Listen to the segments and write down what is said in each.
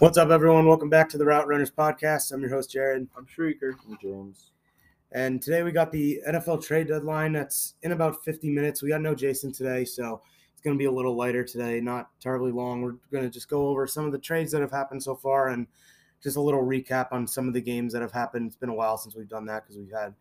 What's up, everyone? Welcome back to the Route Runners podcast. I'm your host, Jared. I'm Srikar. I'm James. And today we got the NFL trade deadline that's in about 50 minutes. We got no Jason today, so it's going to be a little lighter today, not terribly long. We're going to just go over some of the trades that have happened so far and just a little recap on some of the games that have happened. It's been a while since we've done that because we've had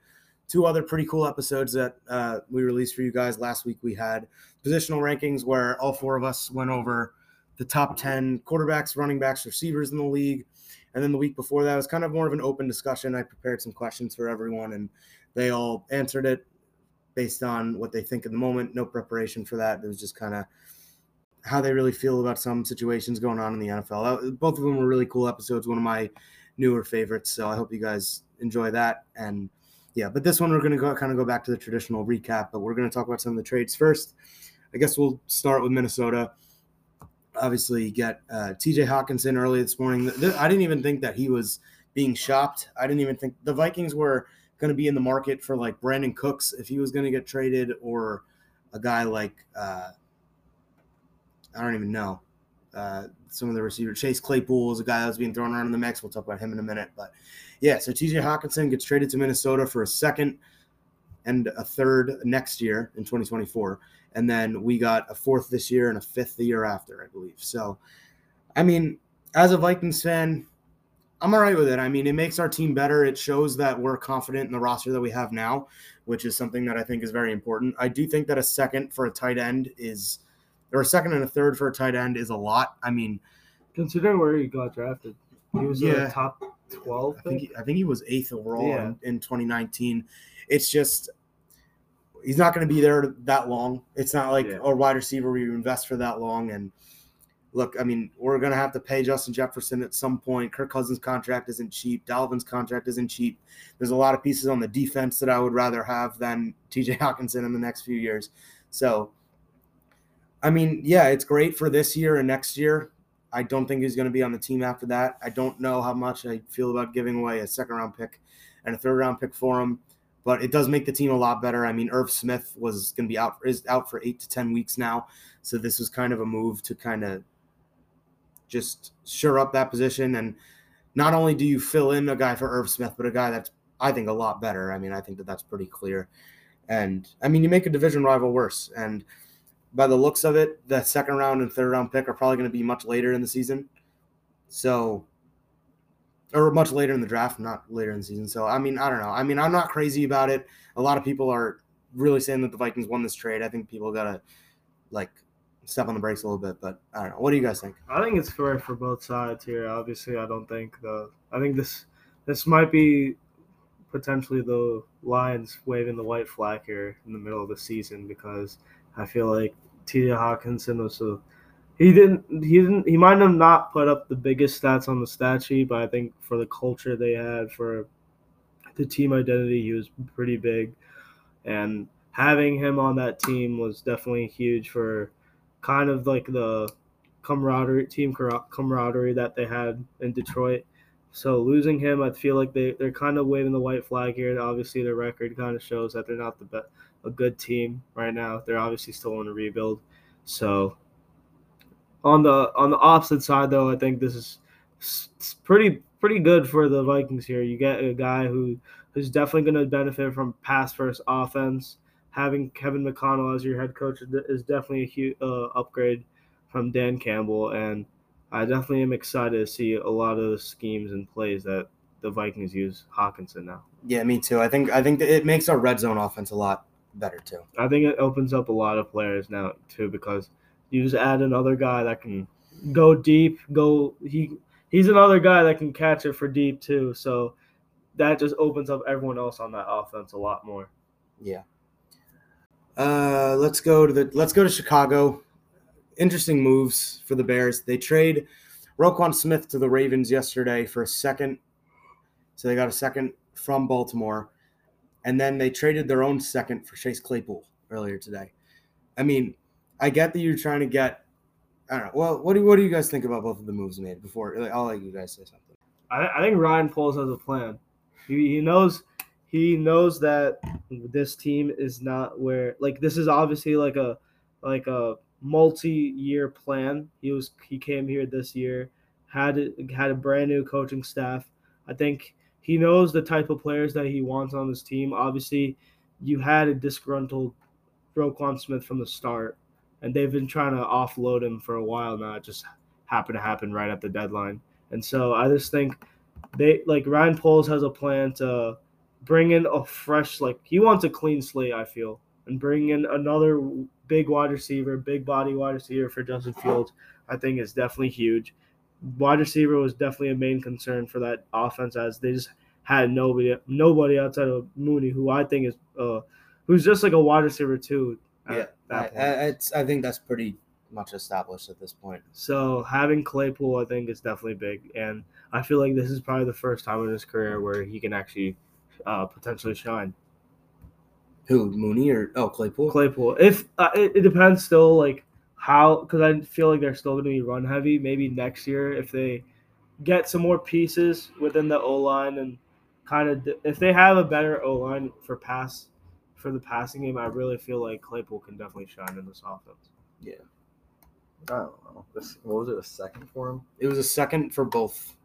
two other pretty cool episodes that uh, we released for you guys. Last week we had positional rankings where all four of us went over the top 10 quarterbacks, running backs, receivers in the league. And then the week before that was kind of more of an open discussion. I prepared some questions for everyone and they all answered it based on what they think at the moment. No preparation for that. It was just kind of how they really feel about some situations going on in the NFL. Both of them were really cool episodes, one of my newer favorites. So I hope you guys enjoy that. And yeah, but this one we're going to go kind of go back to the traditional recap, but we're going to talk about some of the trades first. I guess we'll start with Minnesota obviously get uh, TJ Hockenson early this morning. I didn't even think that he was being shopped. I didn't even think the Vikings were going to be in the market for like Brandin Cooks if he was going to get traded or a guy like uh, I don't even know. Uh, some of the receivers, Chase Claypool is a guy that was being thrown around in the mix. We'll talk about him in a minute. But yeah, so TJ Hockenson gets traded to Minnesota for a second and a third next year in 2024 and then we got a fourth this year and a fifth the year after, I believe. So, I mean, as a Vikings fan, I'm all right with it. I mean, it makes our team better. It shows that we're confident in the roster that we have now, which is something that I think is very important. I do think that a second for a tight end is, or a second and a third for a tight end is a lot. I mean, considering where he got drafted, he was yeah, top 12. I think, he, I think he was eighth overall yeah. in, in 2019. It's just, he's not going to be there that long. It's not like yeah. a wide receiver where you invest for that long. And look, I mean, we're going to have to pay Justin Jefferson at some point. Kirk Cousins' contract isn't cheap. Dalvin's contract isn't cheap. There's a lot of pieces on the defense that I would rather have than TJ Hockenson in the next few years. So, I mean, yeah, it's great for this year and next year. I don't think he's going to be on the team after that. I don't know how much I feel about giving away a second round pick and a third round pick for him but it does make the team a lot better. I mean, Irv Smith was going to be out for is out for eight to ten weeks now, so this was kind of a move to kind of just shore up that position. And not only do you fill in a guy for Irv Smith, but a guy that's I think a lot better. I mean, I think that that's pretty clear. And I mean, you make a division rival worse. And by the looks of it, the second round and third round pick are probably going to be much later in the season. So or much later in the draft, not later in the season. So I mean, I don't know. I mean, I'm not crazy about it. A lot of people are really saying that the Vikings won this trade. I think people gotta like step on the brakes a little bit, but I don't know. What do you guys think? I think it's fair for both sides here. Obviously, I don't think the I think this this might be potentially the Lions waving the white flag here in the middle of the season because I feel like T.J. Hockenson was a he didn't he didn't he might have not put up the biggest stats on the stat sheet, but I think for the culture they had for the team identity, he was pretty big. And having him on that team was definitely huge for kind of like the camaraderie team camaraderie that they had in Detroit. So losing him, I feel like they, they're kind of waving the white flag here. Obviously, their record kind of shows that they're not the be- a good team right now. They're obviously still in a rebuild. So on the on the opposite side, though, I think this is pretty pretty good for the Vikings here. You get a guy who who's definitely going to benefit from pass first offense. Having Kevin O'Connell as your head coach is definitely a huge uh, upgrade from Dan Campbell, and I definitely am excited to see a lot of the schemes and plays that the Vikings use Hockenson now. Yeah, me too. I think I think it makes our red zone offense a lot better too. I think it opens up a lot of players now too because you just add another guy that can go deep. Go he he's another guy that can catch it for deep too. So that just opens up everyone else on that offense a lot more. Yeah. Uh, let's go to the let's go to Chicago. Interesting moves for the Bears. They trade Roquan Smith to the Ravens yesterday for a second. So they got a second from Baltimore. And then they traded their own second for Chase Claypool earlier today. I mean, I get that you're trying to get. I don't know. Well, what do what do you guys think about both of the moves made? Before I'll let you guys say something. I, I think Ryan Poles has a plan. He, he knows he knows that this team is not where like this is obviously like a like a multi-year plan. He was he came here this year had had a brand new coaching staff. I think he knows the type of players that he wants on this team. Obviously, you had a disgruntled Roquan Smith from the start, and they've been trying to offload him for a while now. It just happened to happen right at the deadline. And so I just think they like Ryan Poles has a plan to bring in a fresh like he wants a clean slate, I feel, and bring in another big wide receiver, big body wide receiver for Justin Fields. I think is definitely huge. Wide receiver was definitely a main concern for that offense as they just had nobody nobody outside of Mooney, who I think is uh who's just like a wide receiver too. Yeah, I, it's I think that's pretty much established at this point. So having Claypool, I think, is definitely big, and I feel like this is probably the first time in his career where he can actually uh, potentially shine. Who Mooney or oh Claypool? Claypool. If uh, it, it depends still like how because I feel like they're still going to be run heavy. Maybe next year if they get some more pieces within the O line and kind of if they have a better O line for pass for the passing game, I really feel like Claypool can definitely shine in this offense. Yeah. I don't know. This, what was it? A second for him? It was a second for both,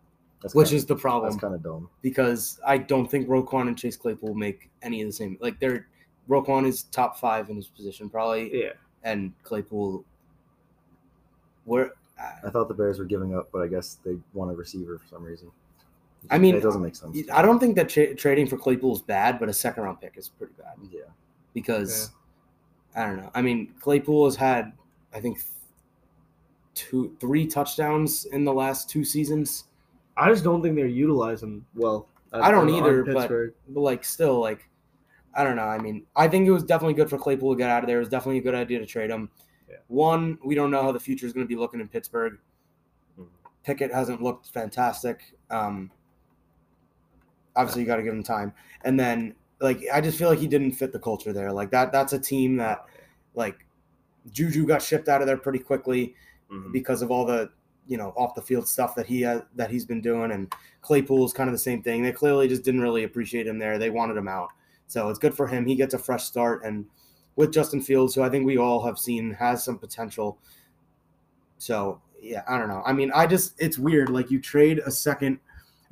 That's which kinda, is the problem that's kind of dumb. because I don't think Roquan and Chase Claypool make any of the same. Like they're Roquan is top five in his position probably, Yeah. and Claypool. Where I thought the Bears were giving up, but I guess they want a receiver for some reason. I mean, it doesn't make sense. I don't think that tra- trading for Claypool is bad, but a second round pick is pretty bad Yeah, because I don't know. I mean, Claypool has had I think two, three touchdowns in the last two seasons. I just don't think they're utilizing well. I don't either, but- But like, still, like, I don't know. I mean, I think it was definitely good for Claypool to get out of there. It was definitely a good idea to trade him. Yeah. One, we don't know how the future is going to be looking in Pittsburgh. Mhm. Pickett hasn't looked fantastic. Um, obviously, you got to give him time. And then, like, I just feel like he didn't fit the culture there. Like that. That's a team that, like, Juju got shipped out of there pretty quickly Mhm. because of all the you know off the field stuff that he has, that he's been doing and Claypool is kind of the same thing. They clearly just didn't really appreciate him there. They wanted him out. So it's good for him. He gets a fresh start and with Justin Fields, who I think we all have seen has some potential. So yeah, I don't know. I mean, I just it's weird. Like you trade a second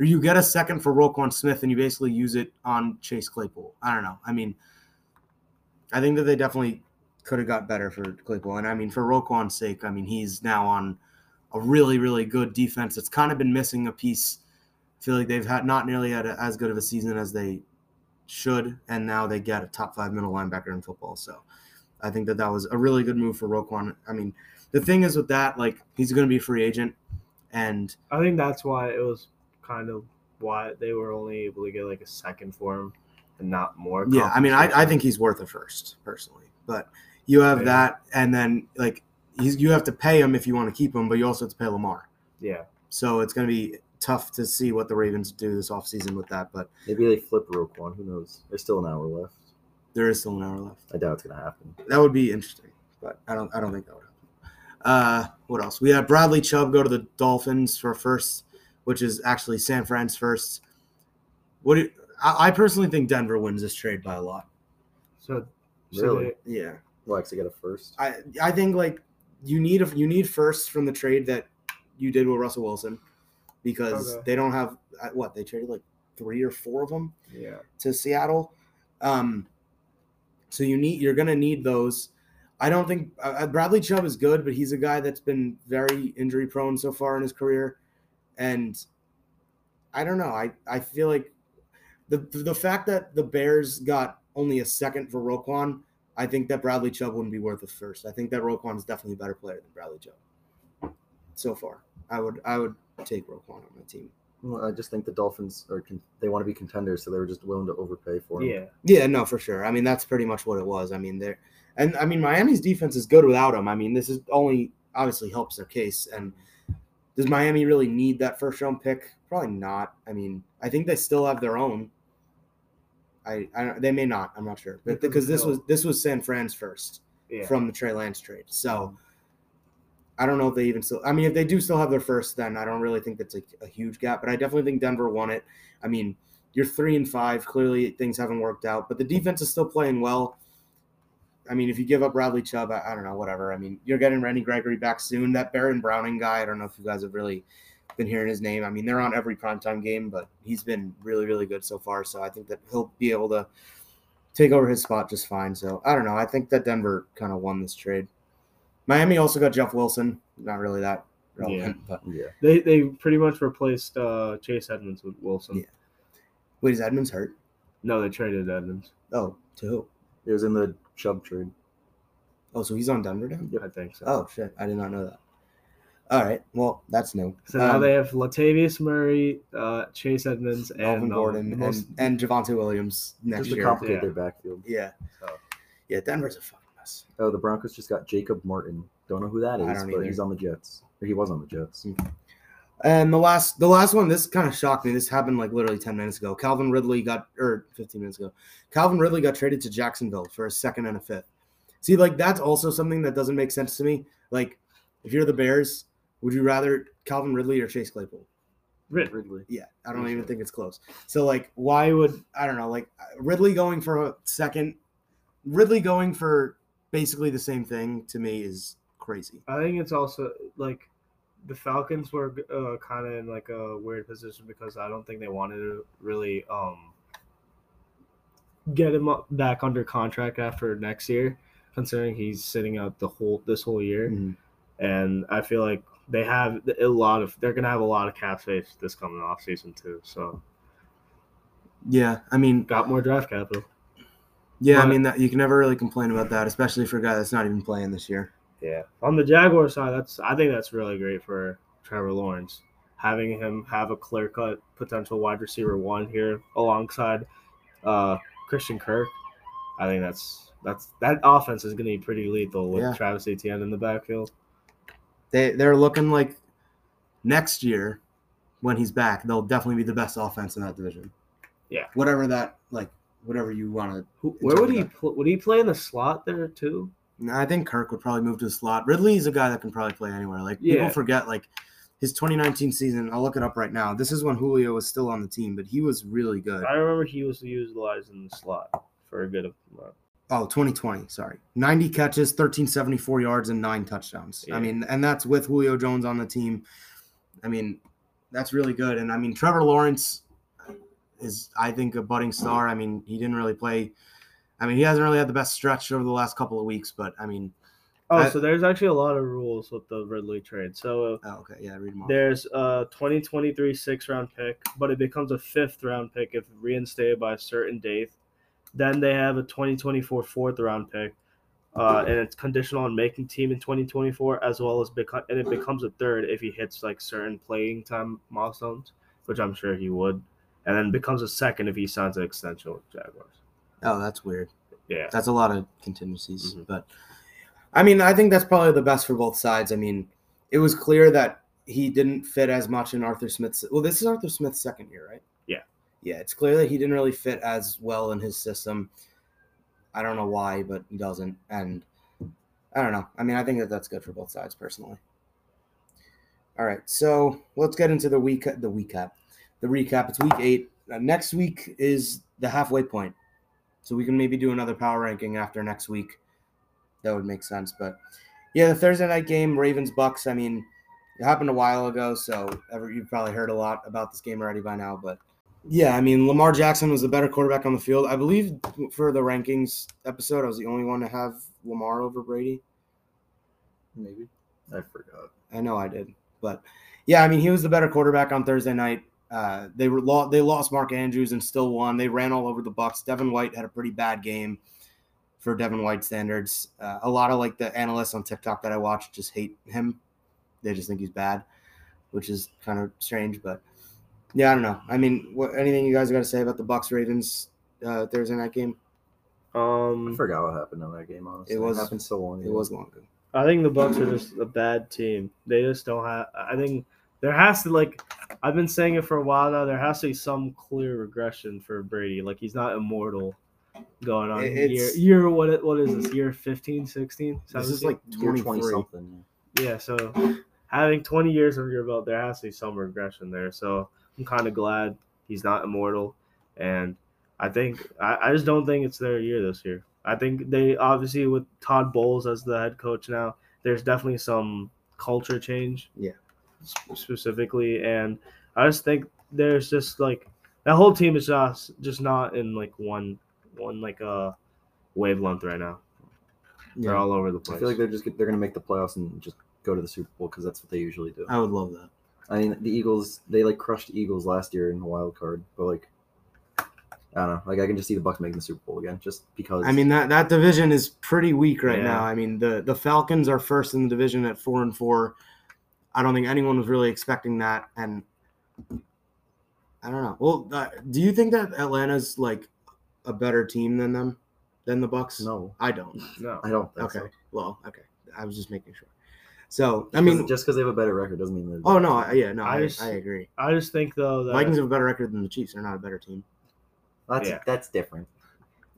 or you get a second for Roquan Smith and you basically use it on Chase Claypool. I don't know. I mean, I think that they definitely could have got better for Claypool. And I mean, for Roquan's sake, I mean, he's now on a really, really good defense that's kind of been missing a piece. I feel like they've had not nearly had a, as good of a season as they should, and now they get a top five middle linebacker in football. So I think that that was a really good move for Roquan. I mean, the thing is with that, like he's going to be a free agent, and I think that's why it was kind of why they were only able to get like a second for him and not more. yeah, I mean, I, I think he's worth a first personally, but you have Yeah. that, and then like he's you have to pay him if you want to keep him, but you also have to pay Lamar. yeah. So it's going to be tough to see what the Ravens do this offseason with that, but Maybe they flip Roquan. Who knows? There's still an hour left. there is still an hour left. I doubt it's gonna happen. That would be interesting, but I don't I don't think that would happen. Uh, what else? We had Bradley Chubb go to the Dolphins for first, which is actually San Fran's first. What do you, I, I personally think Denver wins this trade by a lot. So, so Really? they- Yeah, Well, actually, get a first. I I think like you need a you need first from the trade that you did with Russell Wilson because Okay. they don't have uh, what they traded like three or four of them yeah. to Seattle. Um, so you need you're gonna need those. I don't think uh, Bradley Chubb is good, but he's a guy that's been very injury prone so far in his career, and I don't know. I I feel like the the fact that the Bears got only a second for Roquan, I think that Bradley Chubb wouldn't be worth a first. I think that Roquan is definitely a better player than Bradley Chubb. So far, I would I would take Roquan on my team. Well, I just think the Dolphins are they want to be contenders, so they were just willing to overpay for him. Yeah. Yeah, no, for sure. I mean, that's pretty much what it was. I mean, they're and I mean Miami's defense is good without him. I mean, this is only obviously helps their case. And does Miami really need that first round pick? Probably not. I mean, I think they still have their own. I, I they may not. I'm not sure, but Because this was this was San Fran's first Yeah. from the Trey Lance trade. So mm-hmm. I don't know if they even still. I mean, if they do still have their first, then I don't really think that's a, a huge gap. But I definitely think Denver won it. I mean, you're three and five. Clearly, things haven't worked out, but the defense is still playing well. I mean, if you give up Bradley Chubb, I, I don't know, whatever. I mean, you're getting Randy Gregory back soon. That Baron Browning guy, I don't know if you guys have really been hearing his name. I mean, they're on every primetime game, but he's been really, really good so far. So I think that he'll be able to take over his spot just fine. So I don't know. I think that Denver kind of won this trade. Miami also got Jeff Wilson. Not really that relevant, but Yeah. They they pretty much replaced uh, Chase Edmonds with Wilson. Yeah. wait, is Edmonds hurt? No, they traded Edmonds. Oh, to who? It was in the Chubb trade. Oh, so he's on Denver now. Yeah, I think so. Oh shit, I did not know that. All right, well that's new. So now Um, they have Latavius Murray, uh, Chase Edmonds, and Melvin um, Gordon the most- and, and Javonte Williams next Just to complicate Yeah. their backfield. Yeah, So, yeah, Denver's a fucking mess. Oh, the Broncos just got Jacob Martin. Don't know who that is, I don't but either. he's on the Jets. Or he was on the Jets. And the last, the last one, this kind of shocked me. This happened like literally ten minutes ago. Calvin Ridley got, or fifteen minutes ago, Calvin Ridley got traded to Jacksonville for a second and a fifth. See, like that's also something that doesn't make sense to me. Like, if you're the Bears, would you rather Calvin Ridley or Chase Claypool? Rid- Ridley. Yeah, I don't even think it's close. So like, why would I don't know? Like Ridley going for a second, Ridley going for basically the same thing to me is crazy. I think it's also like the Falcons were uh, kind of in like a weird position because I don't think they wanted to really um get him up back under contract after next year, considering he's sitting out the whole this whole year. Mhm. And I feel like they have a lot of they're gonna have a lot of cap space this coming off season too. So Yeah, I mean, got more draft capital. yeah, I mean that you can never really complain about that, especially for a guy that's not even playing this year. Yeah. On the Jaguar side, that's I think that's really great for Trevor Lawrence. Having him have a clear cut potential wide receiver one here alongside uh, Christian Kirk. I think that's that's that offense is gonna be pretty lethal with Yeah. Travis Etienne in the backfield. They they're looking like next year when he's back, they'll definitely be the best offense in that division. Yeah. whatever that like, whatever you want to. Where would he pl- would he play in the slot there too? I think Kirk would probably move to the slot. Ridley is a guy that can probably play anywhere. Like people forget, like his 2019 season. I'll look it up right now. This is when Julio was still on the team, but he was really good. I remember he was utilized in the slot for a good amount. Oh, 2020, sorry. 90 catches, 1374 yards, and nine touchdowns. Yeah. I mean, and that's with Julio Jones on the team. I mean, that's really good. And I mean, Trevor Lawrence is, I think, a budding star. I mean, he didn't really play. I mean, he hasn't really had the best stretch over the last couple of weeks, but I mean, Oh, I- so there's actually a lot of rules with the Ridley trade. So uh, oh, okay, yeah, read them off. There's a 2023 six round pick, but it becomes a fifth round pick if reinstated by a certain date. Then they have a 2024 fourth round pick, uh, and it's conditional on making team in 2024 as well as become and it becomes a third if he hits like certain playing time milestones, which I'm sure he would, and then becomes a second if he signs an extension with Jaguars. Oh, that's weird. Yeah, That's a lot of contingencies. Mhm. But I mean, I think that's probably the best for both sides. I mean, it was clear that he didn't fit as much in Arthur Smith's. Well, this is Arthur Smith's second year, right? Yeah. Yeah, it's clear that he didn't really fit as well in his system. I don't know why, but he doesn't. And I don't know. I mean, I think that that's good for both sides personally. All right, so let's get into the week the recap. The recap. It's week eight. Uh, next week is the halfway point. So we can maybe do another power ranking after next week. That would make sense. But yeah, the Thursday night game, Ravens Bucks. I mean, it happened a while ago, so ever you've probably heard a lot about this game already by now. But yeah, I mean, Lamar Jackson was the better quarterback on the field. I believe for the rankings episode, I was the only one to have Lamar over Brady. Maybe. I forgot. I know I did, but yeah, I mean, he was the better quarterback on Thursday night. Uh, they were lo- they lost Mark Andrews and still won. They ran all over the Bucks. Devin White had a pretty bad game for Devin White standards. Uh, a lot of like the analysts on TikTok that I watch just hate him. They just think he's bad, which is kind of strange. But yeah, I don't know. I mean, what anything you guys got to say about the Bucks Ravens uh, Thursday night game? Um, I forgot what happened in that game, honestly. It was- happened so long It was long ago. I think the Bucks are just a bad team. They just don't have. I think there has to like. I've been saying it for a while now. There has to be some clear regression for Brady. Like he's not immortal. Going on It- year year what what is this year 15 16 This is like 20 something. yeah so having 20 years under your belt there has to be some regression there so i'm kind of glad he's not immortal and i think I, I just don't think it's their year this year i think they obviously with todd bowles as the head coach now there's definitely some culture change Yeah. Sp- specifically, and I just think there's just like that whole team is just just not in like one one like a uh wavelength right now. They're all over the place. I feel like they're just they're gonna make the playoffs and just go to the Super Bowl because that's what they usually do. I would love that. I mean, the Eagles they like crushed the Eagles last year in the wild card, but like I don't know, like I can just see the Bucks making the Super Bowl again just because. I mean that that division is pretty weak right Yeah. now. I mean the the Falcons are first in the division at four and four. I don't think anyone was really expecting that, and I don't know. Well, uh, do you think that Atlanta's like a better team than them, than the Bucks? no, I don't. no. I don't. Think Okay, so. well, okay. I was just making sure. So I I mean, mean, just because they have a better record doesn't mean they're. oh no, I- yeah, no, I I, just- I agree. I just think though that Vikings have a better record than the Chiefs. They're not a better team. that's yeah. that's different.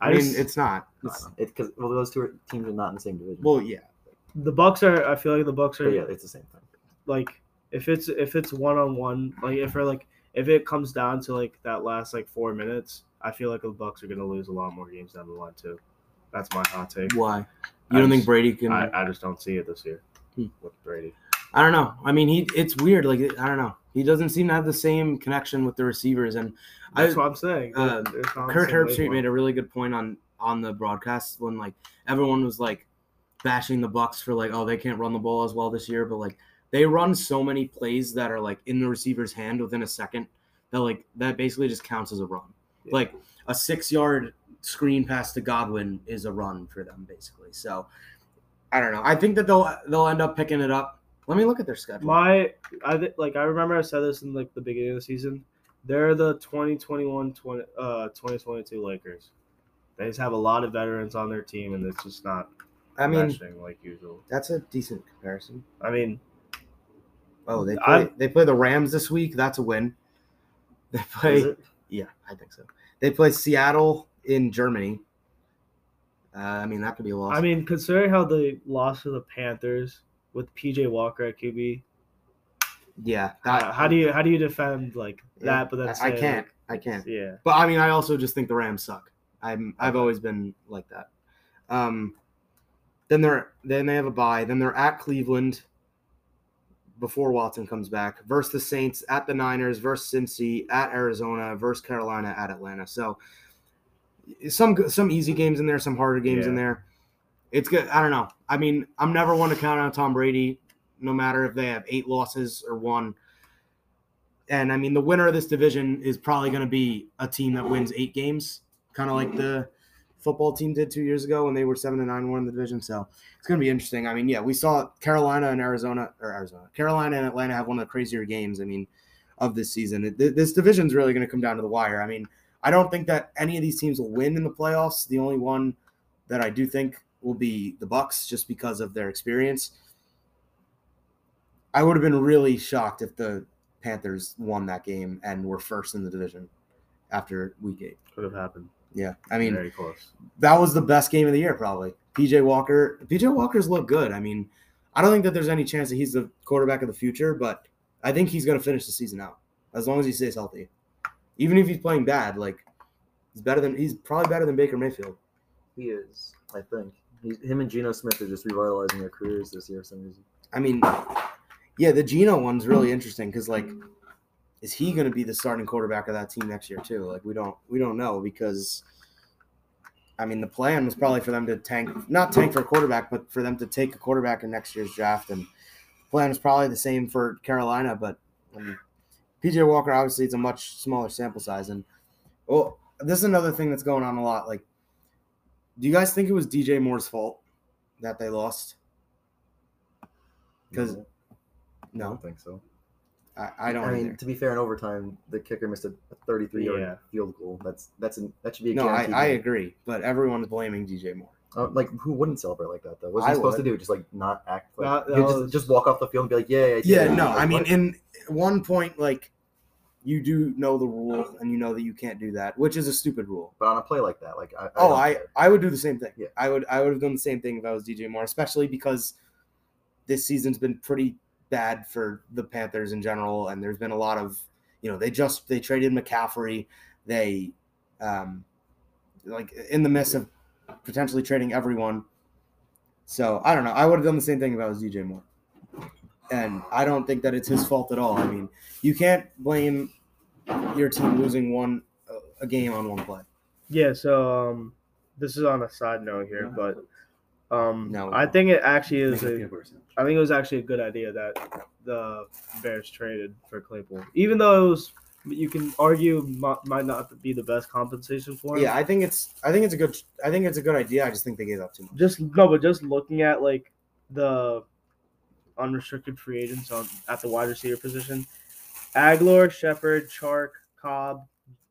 I, I mean, just- it's not. It's, don't. It because well, those two are, teams are not in the same division. well, yeah. the Bucks are. I feel like the Bucks are but yeah, it's the same thing. Like if it's if it's one on one, like if we're like if it comes down to like that last like four minutes, I feel like the Bucks are gonna lose a lot more games down the line too. That's my hot take. Why? You I don't think Brady can? I, I just don't see it this year Hmm. with Brady. I don't know. I mean, he it's weird. Like I don't know. He doesn't seem to have the same connection with the receivers. And That's I- what I'm saying. uh, They're not on the Kirk Herbstreit made a really good point on on the broadcast when like everyone was like bashing the Bucks for like oh they can't run the ball as well this year, but like they run so many plays that are like in the receiver's hand within a second that like that basically just counts as a run. Yeah. Like a six yard screen pass to Godwin is a run for them basically. So I don't know. I think that they'll they'll end up picking it up. Let me look at their schedule. My, I thi- like I remember I said this in like the beginning of the season. They're the 2021 20, uh 2022 Lakers. They just have a lot of veterans on their team, and it's just not I mean, like usual. that's a decent comparison. I mean, Oh, they play, they play the Rams this week. That's a win. They play, yeah, I think so. They play Seattle in Germany. Uh, I mean, that could be a loss. I mean, considering how they lost to the Panthers with PJ Walker at QB, yeah, how, how do you how do you defend like yeah, that? But that's I, I can't. like, I can't. Yeah, But I mean, I also just think the Rams suck. I'm I've always been like that. Um, then they're then they have a bye. Then they're at Cleveland before Watson comes back. Versus the Saints at the Niners. Versus Cincy at Arizona. Versus Carolina at Atlanta. So some some easy games in there. Some harder games in there. It's good. I don't know. I mean, I'm never one to count on Tom Brady, no matter if they have eight losses or one. And I mean, the winner of this division is probably going to be a team that wins eight games, kind of like the football team did two years ago when they were seven and nine, one in the division. So it's going to be interesting. I mean, yeah, we saw Carolina and Arizona, or Arizona, Carolina and Atlanta have one of the crazier games. I mean, of this season. This division is really going to come down to the wire. I mean, I don't think that any of these teams will win in the playoffs. The only one that I do think will be the Bucks, just because of their experience. I would have been really shocked if the Panthers won that game and were first in the division after week eight. could have happened. Yeah, I mean very close. that was the best game of the year, probably. PJ Walker, PJ Walker's look good. I mean, I don't think that there's any chance that he's the quarterback of the future, but I think he's going to finish the season out as long as he stays healthy. Even if he's playing bad, like he's better than he's probably better than Baker Mayfield. He is, I think. He, him and Geno Smith are just revitalizing their careers this year for some reason. I mean, yeah, the Geno one's really interesting because like, is he going to be the starting quarterback of that team next year too? Like, we don't we don't know because, I mean, the plan was probably for them to tank, not tank for a quarterback, but for them to take a quarterback in next year's draft. And the plan was probably the same for Carolina, but um, PJ Walker obviously it's a much smaller sample size. And well, this is another thing that's going on a lot. Like, do you guys think it was DJ Moore's fault that they lost? Because No, I don't think so. I, I don't I mean, either. to be fair, in overtime, the kicker missed a 33 yard Yeah. field goal. That's that's an, that should be a No, I, I agree, but everyone's blaming DJ Moore. Uh, like who wouldn't celebrate like that though? What's I he supposed would. to do? Just like not act like That- that he'd was- just, just walk off the field and be like, yeah, yeah, Yeah, yeah. no, I mean, in one point, like you do know the rule, and you know that you can't do that, which is a stupid rule. but on a play like that, like I, I Oh, I care. I would do the same thing. Yeah. I would I would have done the same thing if I was DJ Moore, especially because this season's been pretty bad for the Panthers in general, and there's been a lot of you know they just they traded McCaffrey, they um like in the midst of potentially trading everyone. So I don't know. I would have done the same thing if I was DJ Moore. and I don't think that it's his fault at all. I mean, you can't blame your team losing one a game on one play. Yeah, so um, this is on a side note here, but um, No. I think it actually is. A, peanut butter sandwich. I think it was actually a good idea that the Bears traded for Claypool, even though it was, you can argue might, might not be the best compensation for him. Yeah, I think it's I think it's a good I think it's a good idea. I just think they gave up too much. just no, but just looking at like the unrestricted free agents on at the wide receiver position, Agholor, Shepard, Chark, Cobb,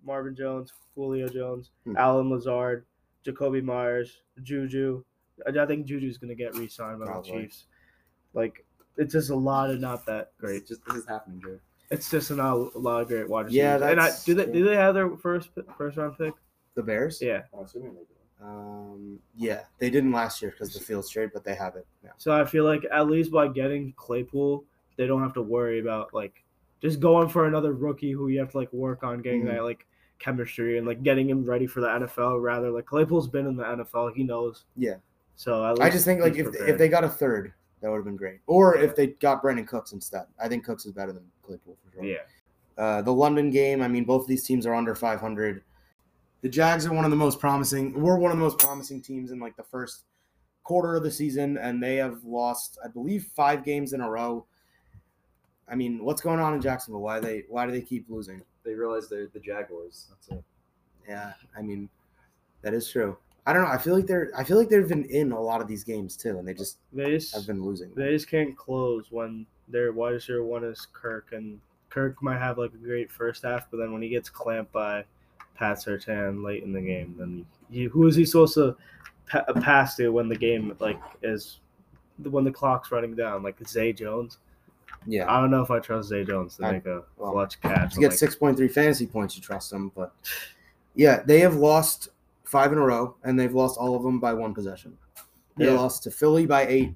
Marvin Jones, Julio Jones, Hmm. Allen Lazard, Jakobi Meyers, Juju. I I think Juju's gonna get re-signed by Probably. the Chiefs. Like it's just a lot of not that Great. great. Just this is happening, Joe. It's just not a lot of great wide receivers. Yeah, and I, do they do they have their first first round pick? The Bears? Yeah. I'm assuming they do. Um, yeah, they didn't last year because the field trade, but they have it now. So I feel like at least by getting Claypool, they don't have to worry about like just going for another rookie who you have to like work on getting Mhm. that like chemistry and like getting him ready for the NFL. Rather, like Claypool's been in the NFL, he knows. Yeah. So at I just think like he's if if they got a third, that would have been great. Or if they got Brandin Cooks instead. I think Cooks is better than Claypool for sure. yeah, Uh, the London game, I mean, both of these teams are under 500. The Jags are one of the most promising. We're one of the most promising teams in like the first quarter of the season, and they have lost, I believe, five games in a row. I mean, what's going on in Jacksonville? Why they? Why do they keep losing? They realize they're the Jaguars. That's it. Yeah, I mean, that is true. I don't know. I feel like they're. I feel like they've been in a lot of these games too, and they just they just have been losing. they just can't close when their wide receiver one is Kirk, and Kirk might have like a great first half, but then when he gets clamped by Pat Surtain late in the game, then he, who is he supposed to pa- uh, pass to when the game like is when the clock's running down? Like Zay Jones. Yeah, I don't know if I trust Zay Jones to I- make a well, clutch catch. to get like, six point three fantasy points, you trust him, But yeah, they have lost five in a row, and they've lost all of them by one possession. They Yeah. lost to Philly by eight,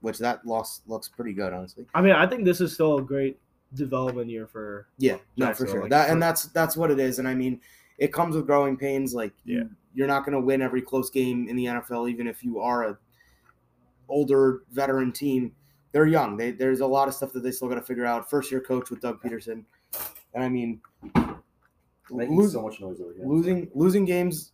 which that loss looks pretty good, honestly. I mean, I think this is still a great development year for. Yeah, no, for sure. like, that and that's that's what it is. And I mean, it comes with growing pains. Like, you- Yeah. you're not going to win every close game in the NFL, even if you are a older veteran team. They're young. They, there's a lot of stuff that they still got to figure out. First year coach with Doug Pederson, and I mean, Making lose- so much noise over here. losing losing games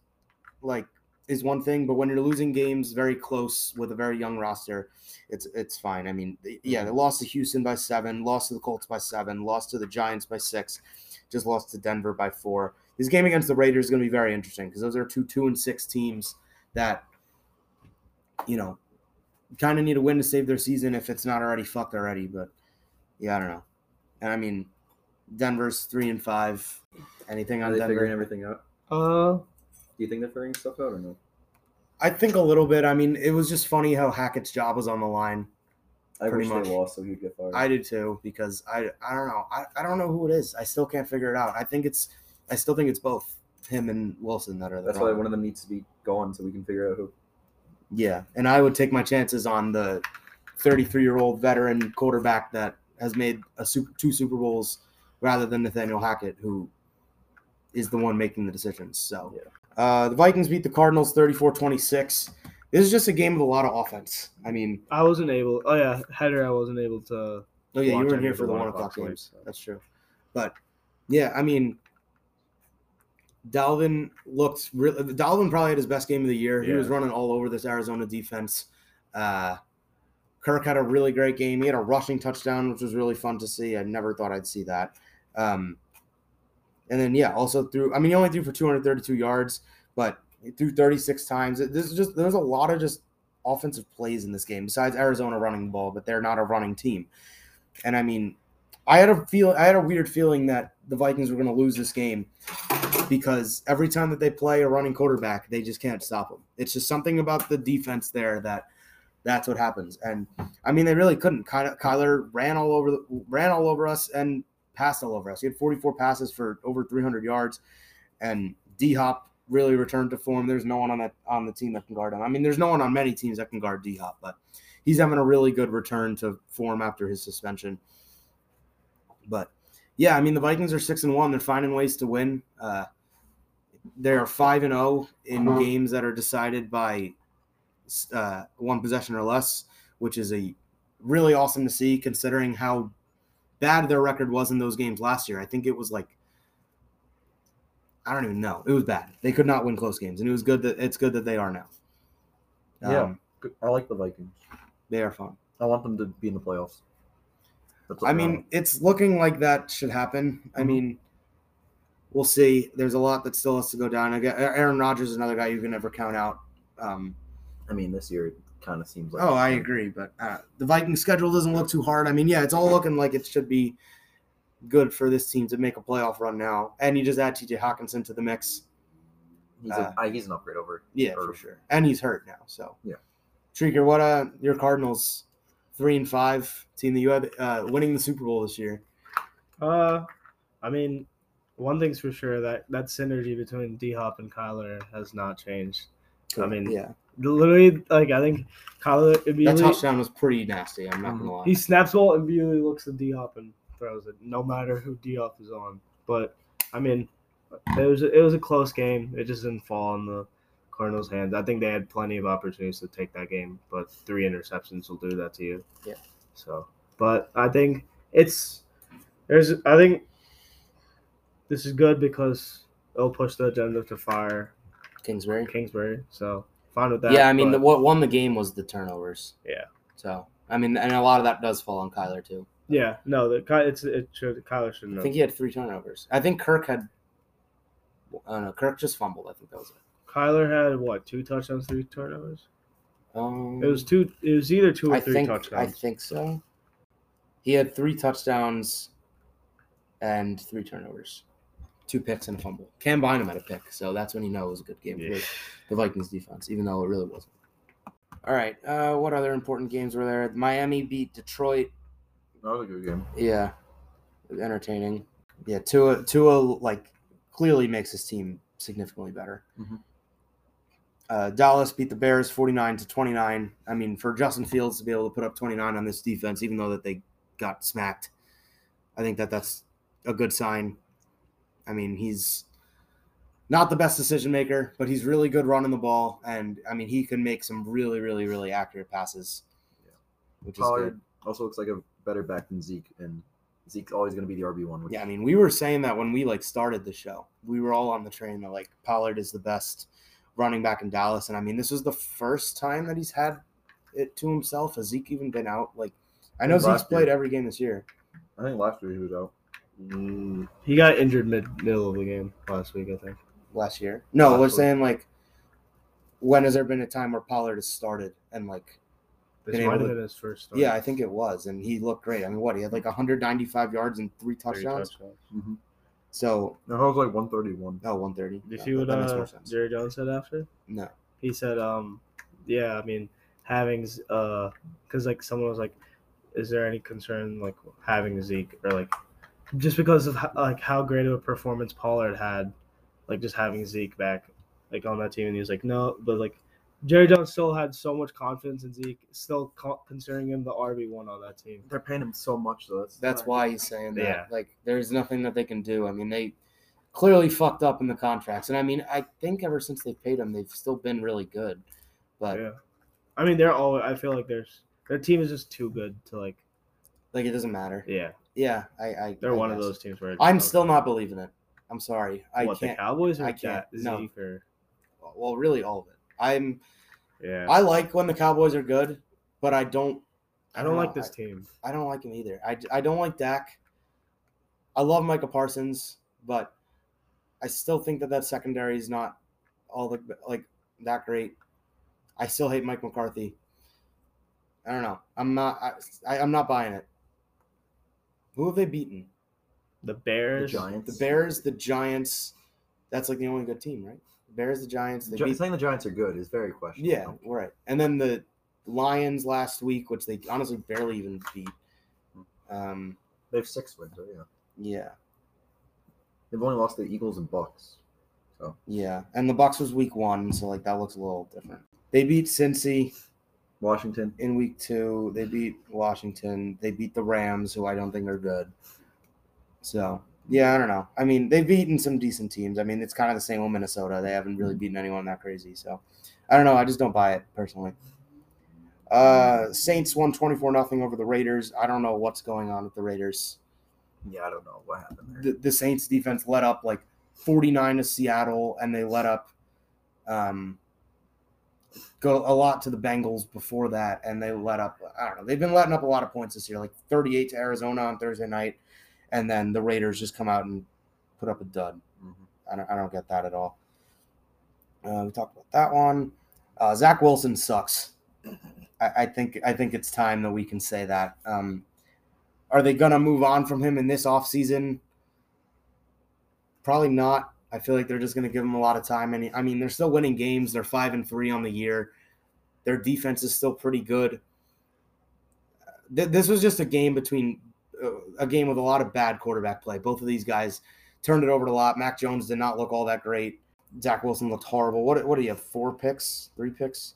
like is one thing, but when you're losing games very close with a very young roster, it's it's fine. I mean, yeah, they lost to Houston by seven, lost to the Colts by seven, lost to the Giants by six, just lost to Denver by four. This game against the Raiders is going to be very interesting because those are two two and six teams that you know kind of need a win to save their season if it's not already fucked already. But yeah, I don't know. And I mean, Denver's three and five. Anything on Denver? figuring everything out? Uh, Do you think they're figuring stuff out or no? I think a little bit. I mean, it was just funny how Hackett's job was on the line. I Pretty wish much. they lost so he'd get fired. I did too because I I don't know. I, I don't know who it is. I still can't figure it out. I think it's I still think it's both him and Wilson that are That's why one of them needs to be gone so we can figure out who. Yeah, and I would take my chances on the 33 year old veteran quarterback that has made a super, two Super Bowls rather than Nathaniel Hackett, who is the one making the decisions. So Yeah. Uh, the Vikings beat the Cardinals 34 26. This is just a game with a lot of offense. I mean, I wasn't able. Oh yeah, header. I wasn't able to. Oh yeah, you weren't here for the one o'clock games. games. That's true. But yeah, I mean, Dalvin looked. Re- Dalvin probably had his best game of the year. He was running all over this Arizona defense. Uh, Kirk had a really great game. He had a rushing touchdown, which was really fun to see. I never thought I'd see that. Um, and then yeah, also threw. I mean, he only threw for 232 yards, but he threw 36 times. This is just there's a lot of just offensive plays in this game. Besides Arizona running the ball, but they're not a running team. And I mean, I had a feel. I had a weird feeling that the Vikings were going to lose this game because every time that they play a running quarterback, they just can't stop them. It's just something about the defense there that that's what happens. And I mean, they really couldn't. Ky- Kyler ran all over the, ran all over us and passed all over us. He had 44 passes for over 300 yards, and D Hop really returned to form. There's no one on that on the team that can guard him. I mean, there's no one on many teams that can guard D Hop, but he's having a really good return to form after his suspension. But yeah, I mean, the Vikings are six and one. They're finding ways to win. Uh, they are five and zero in games that are decided by uh, one possession or less, which is a really awesome to see considering how bad their record was in those games last year. I think it was like I don't even know. It was bad. They could not win close games, and it was good that it's good that they are now. Yeah. Um, Good- I like the Vikings. they are fun. I want them to be in the playoffs. I mean, it's looking like that should happen. I Mhm. mean, we'll see. There's a lot that still has to go down. Aaron Rodgers is another guy you can never count out. Um, I mean, this year kind of seems like. oh, I agree, but uh, the Vikings schedule doesn't look too hard. I mean, yeah, it's all looking like it should be good for this team to make a playoff run now. And you just add T.J. Hockenson to the mix. He's, uh, a, I, he's an upgrade over. Yeah, Or- for sure. And he's hurt now, so Yeah. Srikar, what uh your Cardinals three and five team that you had uh, winning the Super Bowl this year? Uh, I mean, one thing's for sure that that synergy between D Hop and Kyler has not changed. I mean, yeah, Literally, like I think Kyler that touchdown was pretty nasty. I'm not gonna mm-hmm. lie. he snaps ball and immediately looks at D Hop and throws it, no matter who D Hop is on. But I mean, it was it was a close game. It just didn't fall in the Cardinals' hands. I think they had plenty of opportunities to take that game, but three interceptions will do that to you. Yeah. So, but I think it's there's I think this is good because it'll push the agenda to fire Kingsbury. Kingsbury. So fine with that. yeah, I mean, but- the, what won the game was the turnovers. Yeah. So I mean, and a lot of that does fall on Kyler too. yeah, no, the it's it should Kyler should I think he had three turnovers. I think Kirk had. Oh no, Kirk just fumbled. I think that was it. Kyler had what two touchdowns, three turnovers. Um, It was two. It was either two or I three think I think so. He had three touchdowns and three turnovers, two picks and a fumble. Cam Bynum had a pick, so that's when you know it was a good game Yeah. for the Vikings defense, even though it really wasn't. All right, uh, what other important games were there? Miami beat Detroit. That was a good game. Yeah, entertaining. Yeah, Tua Tua like clearly makes his team significantly better. Mhm. Uh, Dallas beat the Bears forty nine to twenty nine. I mean, for Justin Fields to be able to put up twenty nine on this defense, even though that they got smacked, I think that that's a good sign. I mean, he's not the best decision maker, but he's really good running the ball, and I mean, he can make some really, really, really accurate passes, Yeah. which is good. Pollard also looks like a better back than Zeke, and Zeke's always going to be the RB one. Yeah, I mean, we were saying that when we like started the show. We were all on the train that like Pollard is the best running back in Dallas, and I mean, this was the first time that he's had it to himself. Has Zeke even been out? Like, I know Zeke's played year. every game this year. I think last year he was out. Mm, he got injured mid middle of the game last week, I think. Last year, no, Last we're week. saying like, when has there been a time where Pollard has started and like, This Been might have been his first. Start. yeah, I think it was, and he looked great. I mean, what he had like 195 yards and three Three touchdowns. touchdowns. Mm-hmm. So, No, I was like 131. oh, 130. Did you No, see what that makes uh. Jerry Jones said after? No. He said, um, yeah, I mean, having uh, because like someone was like, is there any concern like having Zeke or like just because of how, like how great of a performance Pollard had, like just having Zeke back like on that team, and he was like, no, but like Jerry Jones still had so much confidence in Zeke, still co- considering him the RB one on that team. They're paying him so much, though. That's, That's why he's saying that. Yeah. Like, there's nothing that they can do. I mean, they clearly fucked up in the contracts, and I mean, I think ever since they paid him, they've still been really good. But yeah, I mean they're all. I feel like there's their team is just too good to like. like, it doesn't matter. Yeah, Yeah, I, I they're I one of those teams where I'm still not believing it. I'm sorry. I what can't. the Cowboys or I can't, no. Or Well, really, all of it. I'm. yeah. I like when the Cowboys are good, but I don't. I don't like know. this team. I don't like him either. I, I don't like Dak. I love Micah Parsons, but I still think that that secondary is not all the like that great. I still hate Mike McCarthy. I don't know. I'm not. I, I, I'm not buying it. Who have they beaten? The Bears, the Giants. The Bears, the Giants. That's like the only good team, right? The Bears, the Giants. They Gi- beat, saying the Giants are good is very questionable. yeah, right. And then the Lions last week, which they honestly barely even beat. Um, They have six wins, right? Yeah. yeah. They've only lost the Eagles and Bucks. So. Yeah, and the Bucks was week one, so like that looks a little different. They beat Cincy Washington. in week two. They beat Washington. They beat the Rams, who I don't think are good. So yeah, I don't know. I mean, they've beaten some decent teams. I mean, it's kind of the same with Minnesota. They haven't really beaten anyone that crazy. So I don't know. I just don't buy it personally. Uh, Saints won 24 nothing over the Raiders. I don't know what's going on with the Raiders. Yeah, I don't know what happened there. The, the Saints defense let up like 49 to Seattle, and they let up um, go a lot to the Bengals before that, and they let up. I don't know. They've been letting up a lot of points this year, like 38 to Arizona on Thursday night, and then the Raiders just come out and put up a dud. Mhm. I don't, I don't get that at all. Uh, we talked about that one. Uh, Zach Wilson sucks. I, I think I think it's time that we can say that. Um, are they gonna move on from him in this offseason? Probably not. I feel like they're just gonna give them a lot of time. And I mean, they're still winning games. They're five and three on the year. Their defense is still pretty good. This was just a game between uh, a game with a lot of bad quarterback play. Both of these guys turned it over a lot. Mac Jones did not look all that great. Zach Wilson looked horrible. What what do you have? Four picks, three picks,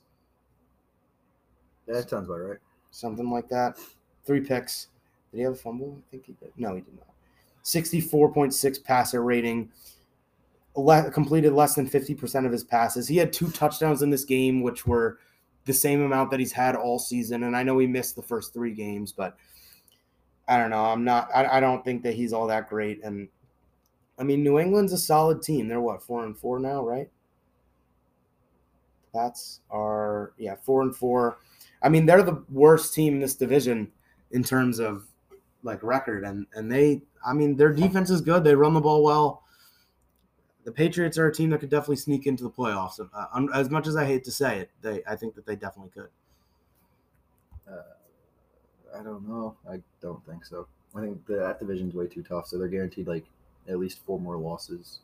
that sounds about right. something like that. Three picks. Did he have a fumble? I think he did. No, he did not. Sixty-four point six passer rating. Le- completed less than fifty percent of his passes. He had two touchdowns in this game, which were the same amount that he's had all season. And I know he missed the first three games, but I don't know. I'm not. I, I don't think that he's all that great. And I mean, New England's a solid team. They're what four and four now, right? That's our yeah four and four. I mean, they're the worst team in this division in terms of like record, and and they. I mean, their defense is good. They run the ball well. The Patriots are a team that could definitely sneak into the playoffs. Uh, as much as I hate to say it, they I think that they definitely could. I don't know. I don't think so. I think the, that division's way too tough, so they're guaranteed like at least four more losses.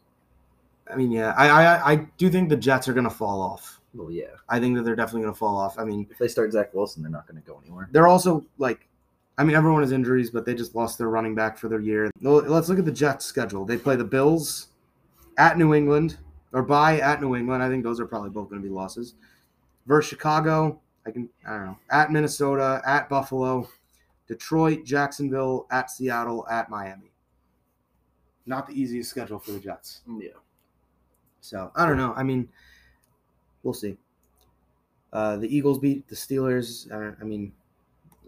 I mean, yeah, I I, I do think the Jets are going to fall off. Well, yeah. I think that they're definitely going to fall off. I mean, If they start Zach Wilson, they're not going to go anywhere. they're also like, I mean, everyone has injuries, but they just lost their running back for their year. Let's look at the Jets' schedule. They play the Bills at New England or by at New England. I think those are probably both going to be losses. Versus Chicago, I can I don't know at Minnesota, at Buffalo, Detroit, Jacksonville, at Seattle, at Miami. Not the easiest schedule for the Jets. Yeah. So I don't know. I mean, we'll see. Uh, the Eagles beat the Steelers. Uh, I mean,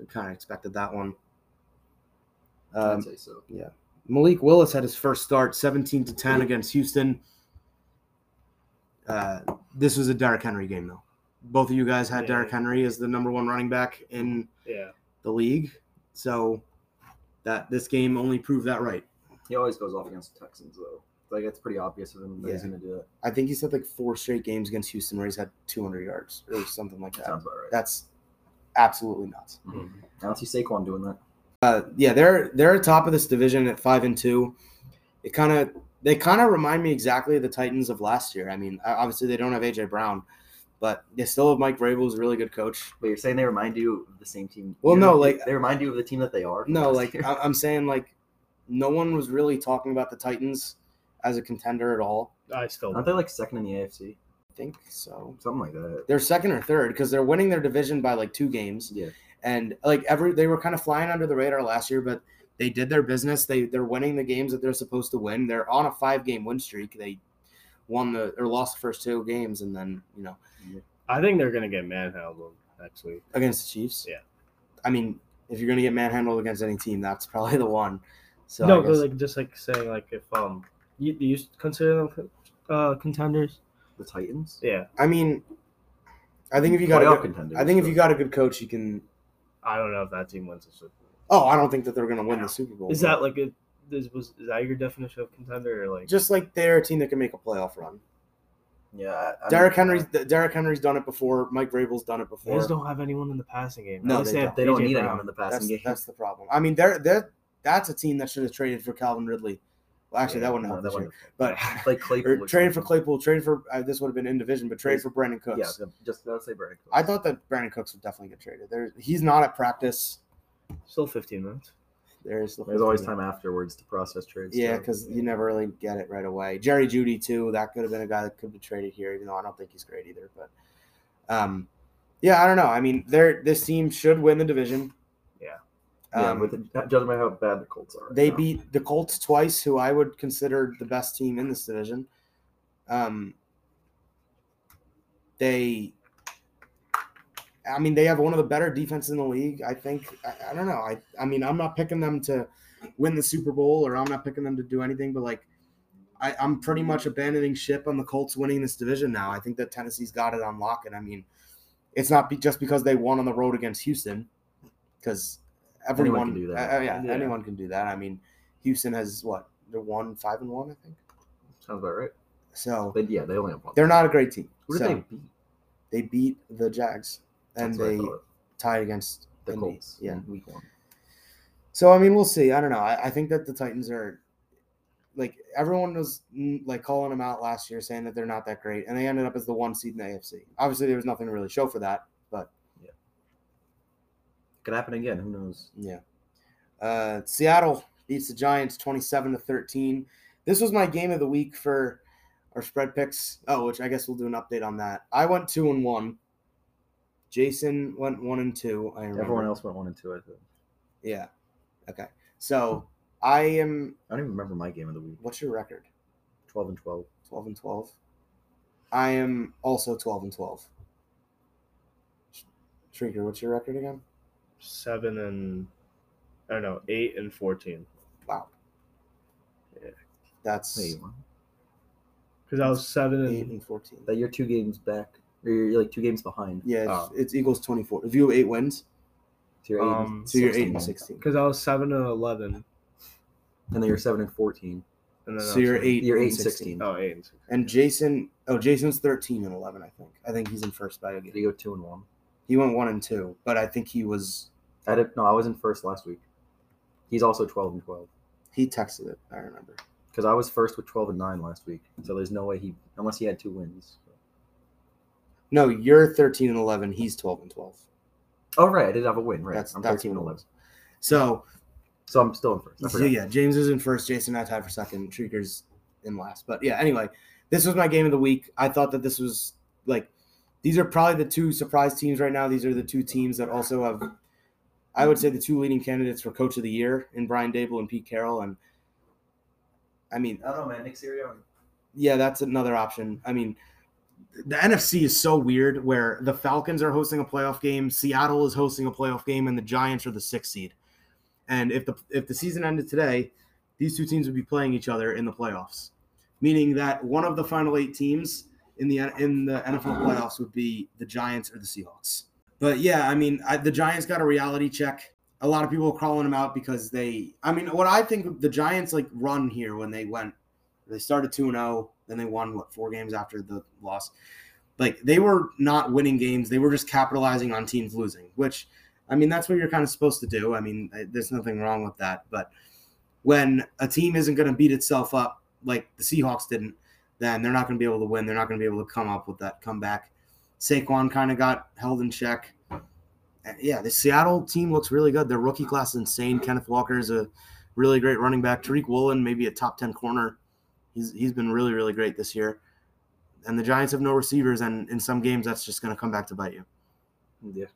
I kind of expected that one. I'd Um, say so. Malik Willis had his first start, seventeen to ten against Houston. Uh, this was a Derrick Henry game, though. Both of you guys had Yeah. Derrick Henry as the number one running back in Yeah. the league, so that this game only proved that right. He always goes off against the Texans, though. Like it's pretty obvious of him that he's going to do it. I think he's had like four straight games against Houston where he's had 200 yards or something like that. Sounds about right. That's absolutely nuts. Mhm. I don't see Saquon doing that. Uh, yeah, they're they're top of this division at five and two. It kind of they kind of remind me exactly of the Titans of last year. I mean, obviously they don't have AJ Brown, but they still have Mike Vrabel, who's a really good coach. But you're saying they remind you of the same team? Well, you no, like- they remind you of the team that they are. No, like year? I'm saying, like no one was really talking about the Titans as a contender at all. I still. aren't they like second in the AFC? I think so. Something like that. They're second or third because they're winning their division by like two games. Yeah. And like every they were kind of flying under the radar last year, but they did their business. They they're winning the games that they're supposed to win. They're on a five game win streak. They won the or lost the first two games, and then you know I think they're gonna get manhandled next week. against the Chiefs. Yeah. I mean, if you're gonna get manhandled against any team, that's probably the one. So no, but guess- like just like saying like if um you do you consider them uh contenders? The Titans. Yeah, I mean, I think if you got a good, contenders, I think if you got a good coach, you can. I don't know if that team wins the Super Bowl. Oh, I don't think that they're gonna win the Super Bowl. Is that like a is was is that your definition of contender or like just like they're a team that can make a playoff run? Yeah. I, I Derrick mean, Henry's Derrick Henry's done it before. Mike Vrabel's done it before. they before. just don't have anyone in the passing game? No, At least they don't. They don't need Brown. anyone in the passing That's, game. that's the problem. I mean, they're they're that's a team that should have traded for Calvin Ridley. Well, actually, Yeah, that wouldn't No, help that wouldn't- But like Claypool. traded for. Claypool, traded for uh, this would have been in division, but traded for Brandin Cooks. Yeah, just let's say Brandin. Cooks. I thought that Brandin Cooks would definitely get traded. There, he's not at practice. Still 15 minutes. There's There's always time afterwards to process trades. Yeah, because you never really get it right away. Jerry Jeudy too. That could have been a guy that could be traded here, even though I don't think he's great either. But, um, yeah, I don't know. I mean, they're this team should win the division. Yeah. yeah, Um, with the, judging by how bad the Colts are. They now. beat the Colts twice, who I would consider the best team in this division. Um, they I mean, they have one of the better defense in the league. I think. I, I don't know. I I mean, I'm not picking them to win the Super Bowl, or I'm not picking them to do anything. But like, I, I'm pretty much abandoning ship on the Colts winning this division now. I think that Tennessee's got it on lock, and I mean, it's not be, just because they won on the road against Houston, because everyone can do that. uh, uh, yeah, Yeah. anyone can do that. I mean, Houston has what they're one five and one, I think. Sounds about right. So They, yeah, they only have one. they're not a great team. Who did So, they beat? they beat the Jags and That's they tied against the Indy. Colts. Yeah. week one. So I mean, we'll see. I don't know. I, I think that the Titans are like everyone was mm, like calling them out last year, saying that they're not that great, and they ended up as the one seed in the AFC. Obviously, there was nothing to really show for that, but Could happen again. Who knows? yeah. Uh, Seattle beats the Giants twenty-seven to thirteen. This was my game of the week for our spread picks. Oh, which I guess we'll do an update on that. I went two and one. Jason went one and two. I remember. Everyone else went one and two. I think. Yeah. Okay. So I am. I don't even remember my game of the week. What's your record? Twelve and twelve. 12 and 12. I am also 12 and 12. Srikar, what's your record again? Seven and I don't know, eight and fourteen. Wow. Yeah. That's Wait, what? Because I was seven 8 and and 14. that you're two games back, or you're like two games behind. Yeah, it's, Oh. it's equals 24. If you have 8 wins, So you're eight. Um, and so you're 8 16. and 16. because I was seven and eleven. and then you're seven and fourteen. And then I So you're like- 8 You're eight and 16. Oh, eight and six. And Jason, oh, Jason's 13 and 11, I think. I think he's in first by a Did game. you go two and one? He went 1 and 2, but I think he was, I did. No, I was in first last week. He's also twelve and twelve. he texted it, I remember. Because I was first with twelve and nine last week. So there's no way he, unless he had two wins. No, you're 13 and 11. He's 12 and 12. Oh right, I did have a win. Right, That's, I'm that's thirteen and eleven. So, So I'm still in first. So yeah, James is in first. Jason and I tied for second. Srikar's in last. But yeah, anyway, this was my game of the week. I thought that this was like these are probably the two surprise teams right now. These are the two teams that also have, I would say, the two leading candidates for coach of the year in Brian Daboll and Pete Carroll. And I mean, I don't know, man. Nick Sirianni. yeah, that's another option. I mean, the NFC is so weird where the Falcons are hosting a playoff game, Seattle is hosting a playoff game, and the Giants are the sixth seed. And if the if the season ended today, these two teams would be playing each other in the playoffs, meaning that one of the final eight teams in the in the NFL playoffs would be the Giants or the Seahawks. But yeah, I mean, I, the Giants got a reality check. A lot of people are calling them out because they. I mean, what I think the Giants like run here when they went, they started two and zero, then they won what four games after the loss. Like they were not winning games; they were just capitalizing on teams losing. Which, I mean, that's what you're kind of supposed to do. I mean, there's nothing wrong with that. But when a team isn't going to beat itself up like the Seahawks didn't, then they're not going to be able to win. They're not going to be able to come up with that comeback. Saquon kind of got held in check. Yeah, the Seattle team looks really good. Their rookie class is insane. Kenneth Walker is a really great running back. Tariq Woolen, maybe a top 10 corner. He's, he's been really, really great this year. And the Giants have no receivers, and in some games, that's just going to come back to bite you. Yeah.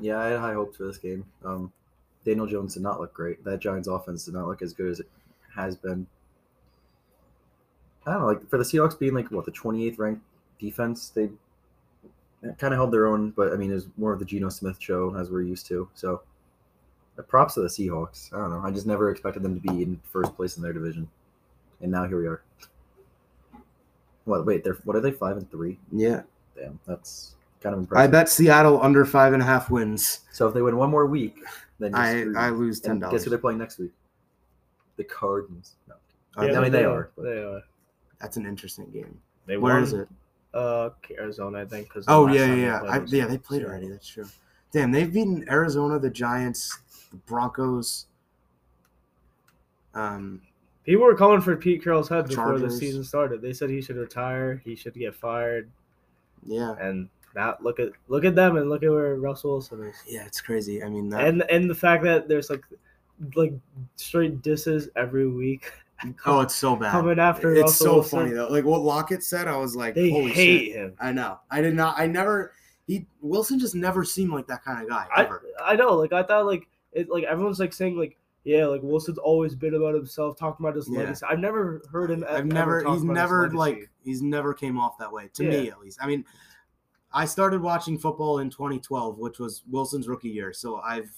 Yeah, I had high hopes for this game. Um, Daniel Jones did not look great. That Giants offense did not look as good as it has been. I don't know, like for the Seahawks being like what the 28th ranked defense, they kind of held their own, but I mean, it was more of the Geno Smith show as we're used to. So, the props to the Seahawks. I don't know. I just never expected them to be in first place in their division, and now here we are. What? Wait, they're what are they? Five and three. Yeah. Damn, that's kind of impressive. I bet Seattle under five and a half wins. So if they win one more week, then you're I, screwed. I lose $10. Guess who they're playing next week? The Cardinals. No. Uh, I mean, they are, but- They are. That's an interesting game. They Where won, is it? Uh, Arizona, I think. Cause Oh yeah, yeah, yeah. I, yeah, they played already. That's true. Damn, they've beaten Arizona, the Giants, the Broncos. Um, People were calling for Pete Carroll's head before the season started. They said he should retire. He should get fired. yeah, And now look at look at them and look at where Russell Wilson is. yeah, it's crazy. I mean, that, And and the fact that there's like like straight disses every week. oh, it's so bad. coming after it's Russell so Wilson. funny though. Like what Lockett said, I was like, They holy hate shit. him. I know. I did not. I never. He Wilson just never seemed like that kind of guy I ever. I know. Like I thought like it like everyone's like saying like yeah like Wilson's always been about himself talking about his Yeah. legacy. I've never heard him. I've ever never. He's never like. He's never came off that way to me at least. I mean, I started watching football in 2012, which was Wilson's rookie year. So I've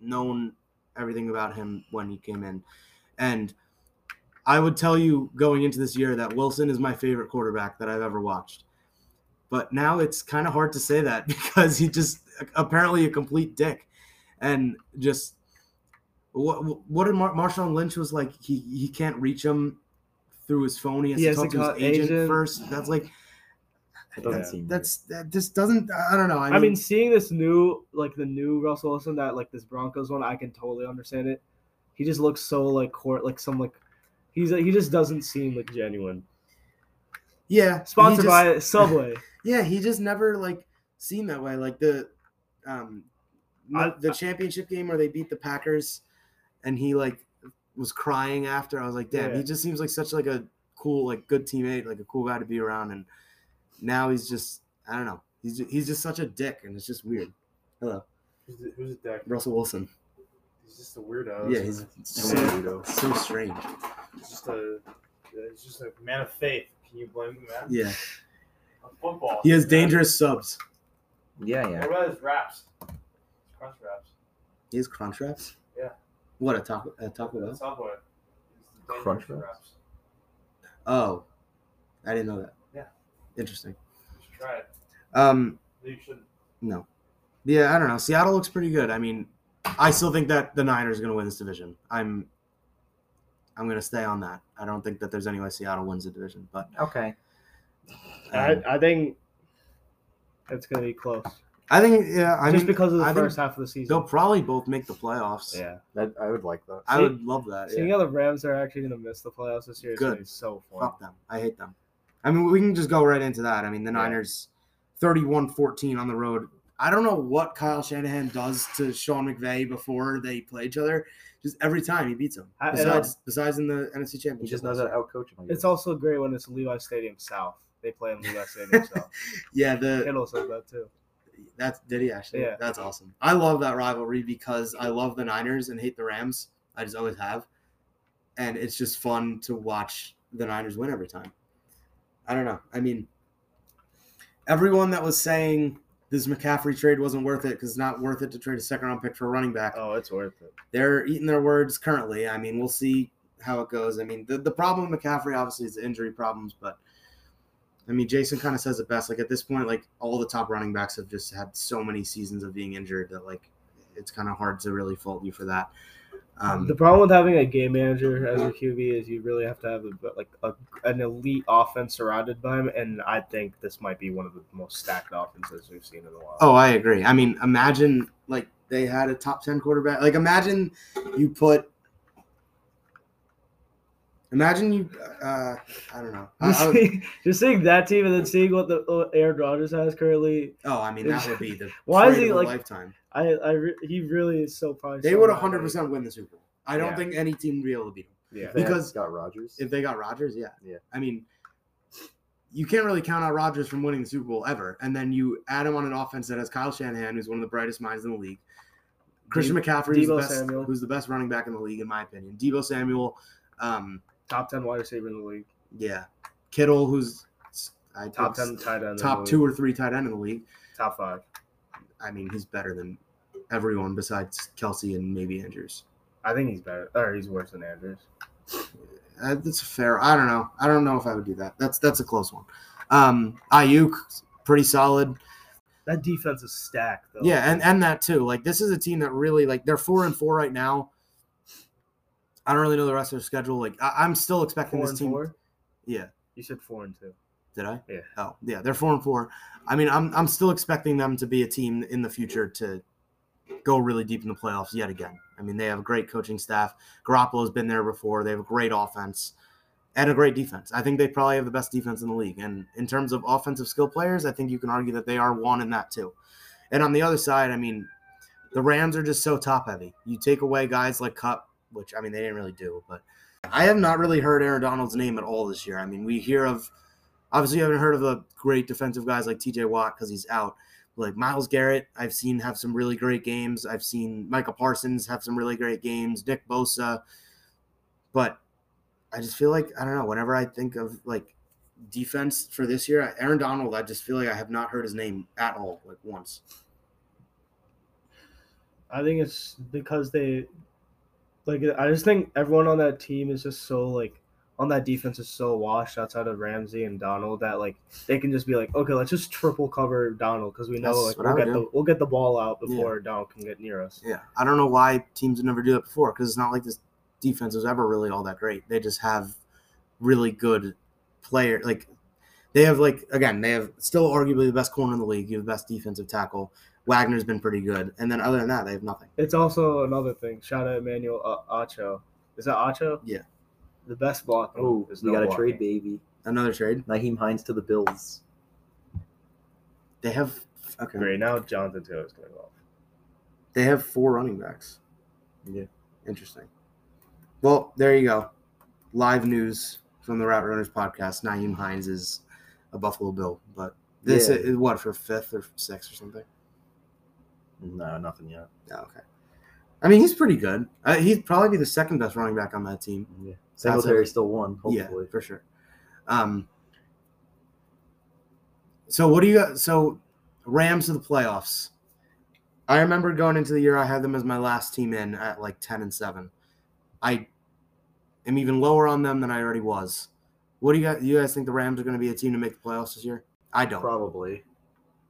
known everything about him when he came in. And I would tell you going into this year that Wilson is my favorite quarterback that I've ever watched. But now it's kind of hard to say that because he just apparently a complete dick. And just what what did Mar- Marshawn Lynch was like he he can't reach him through his phone. He has He to has talk to to, call his agent, agent. first. That's like doesn't that's, seem that's that just doesn't I don't know. I I mean, mean, seeing this new, like the new Russell Wilson, that like this Broncos one, I can totally understand it. He just looks so like court, like some like he's he just doesn't seem like genuine. yeah, Sponsored just- by Subway. Yeah, he just never like seemed that way. Like the um I- the championship game where they beat the Packers and he like was crying after. I was like, damn, Yeah. he just seems like such like a cool, like good teammate, like a cool guy to be around. And now he's just I don't know. He's just, he's just such a dick and it's just weird. Hello. Who's the, who's the deck? Russell Wilson. He's just a weirdo. Yeah, he's he? so, weirdo. so strange. He's just a he's just a man of faith. Can you blame him, man? Yeah. On football. He has man. dangerous subs. Yeah, yeah. What about his raps? His crunch raps. He has crunch wraps? Yeah. What a taco a Taco The Bell? Subway. It's the Crunch dangerous wraps? Oh. I didn't know that. Yeah. Interesting. You should try it. Um No, You shouldn't. No. Yeah, I don't know. Seattle looks pretty good. I mean, I still think that the Niners are going to win this division. I'm I'm going to stay on that. I don't think that there's any way Seattle wins the division, but Okay. I, um, I think it's gonna be close, I think yeah, I just mean because of the I first think half of the season. they'll probably both make the playoffs. Yeah, That I would like that. I See- would love that. seeing Yeah. how the Rams are actually gonna miss the playoffs this year is Good. be so fun. Fuck them. I hate them. I mean, we can just go right into that. I mean, the Yeah. Niners 31-14 on the road. I don't know what Kyle Shanahan does to Sean McVay before they play each other. Just every time he beats him. I- and Besides, besides in the NFC Championship. He just knows last how to outcoach him. It's also great when it's Levi Stadium South. They play in Levi Stadium South. Yeah, the Kittle says that too. That's did he actually? Yeah. That's awesome. I love that rivalry because I love the Niners and hate the Rams. I just always have. And it's just fun to watch the Niners win every time. I don't know. I mean, everyone that was saying this McCaffrey trade wasn't worth it because it's not worth it to trade a second round pick for a running back. Oh, it's worth it. They're eating their words currently. I mean, we'll see how it goes. I mean, the, the problem with McCaffrey obviously is the injury problems, but I mean, Jason kind of says it best. Like at this point, like all the top running backs have just had so many seasons of being injured that like it's kind of hard to really fault you for that. Um, the problem with having a game manager as your QB is you really have to have a, like a, an elite offense surrounded by him, and I think this might be one of the most stacked offenses we've seen in a while. oh, I agree. I mean, imagine like they had a top ten quarterback. Like imagine you put. Imagine you. Uh, I don't know. I- Just, I just seeing that team and then seeing what the uh, Aaron Rodgers has currently, oh, I mean that would be the Why is he, like- lifetime. I, I re- he really is so probably. They so would 100 percent win the Super Bowl. I don't Yeah. think any team would be able to beat him. Yeah, If they had because- Scott Rogers. if they got Rodgers. Yeah, Yeah. I mean, you can't really count out Rodgers from winning the Super Bowl ever. And then you add him on an offense that has Kyle Shanahan, who's one of the brightest minds in the league. Christian McCaffrey, who's the, best, who's the best running back in the league, in my opinion. Deebo Samuel, um, top ten wide receiver in the league, yeah, Kittle, who's I top ten tight end, in the top league. two or three tight end in the league. top five. I mean, he's better than everyone besides Kelce and maybe Andrews. I think he's better, or he's worse than Andrews. Uh, that's fair. I don't know. I don't know if I would do that. That's that's a close one. Um, Aiyuk, pretty solid. That defense is stacked, though. Yeah, and and that too. Like this is a team that really like they're four and four right now. I don't really know the rest of their schedule. Like I, I'm still expecting four this team. four. Yeah, You said four and two. did I? Yeah. Oh, yeah, they're four and four. I mean, I'm I'm still expecting them to be a team in the future to go really deep in the playoffs yet again. I mean, they have a great coaching staff. Garoppolo's been there before. They have a great offense and a great defense. I think they probably have the best defense in the league. And in terms of offensive skill players, I think you can argue that they are one in that too. And on the other side, I mean, the Rams are just so top heavy. You take away guys like Kupp, which I mean they didn't really do, but I have not really heard Aaron Donald's name at all this year. I mean, we hear of obviously you haven't heard of the great defensive guys like TJ Watt because he's out. Like Myles Garrett, I've seen have some really great games. I've seen Micah Parsons have some really great games. Nick Bosa, but I just feel like I don't know. Whenever I think of like defense for this year, Aaron Donald, I just feel like I have not heard his name at all, like once. I think it's because they like I just think everyone on that team is just so like on that defense is so washed outside of Ramsey and Donald that like they can just be like, okay, let's just triple cover Donald because we know That's like we'll get do. the we'll get the ball out before Donald can get near us. Yeah, I don't know why teams never do that before because it's not like this defense was ever really all that great. They just have really good player. Like they have like again, they have still arguably the best corner in the league. You have the best defensive tackle. Wagner's been pretty good, and then other than that, they have nothing. It's also another thing. Shout out Emmanuel uh, Acho. Is that Acho? Yeah. The best blocking. Oh, is we no got a trade, baby. Another trade. Nyheim Hines to the Bills. They have okay. Great. Now Jonathan Taylor's gonna go off. They have four running backs. Yeah. Interesting. Well, there you go. Live news from the Route Runners podcast. Nyheim Hines is a Buffalo Bill, but this Yeah. is what for fifth or sixth or something. No, nothing yet. Yeah, okay. I mean, he's pretty good. Uh, he'd probably be the second best running back on that team. Yeah. Singletary still won, hopefully. Yeah, for sure. Um. So what do you got? So Rams to the playoffs. I remember going into the year, I had them as my last team in at like ten and seven. I am even lower on them than I already was. What do you guys? You guys think the Rams are going to be a team to make the playoffs this year? I don't. Probably.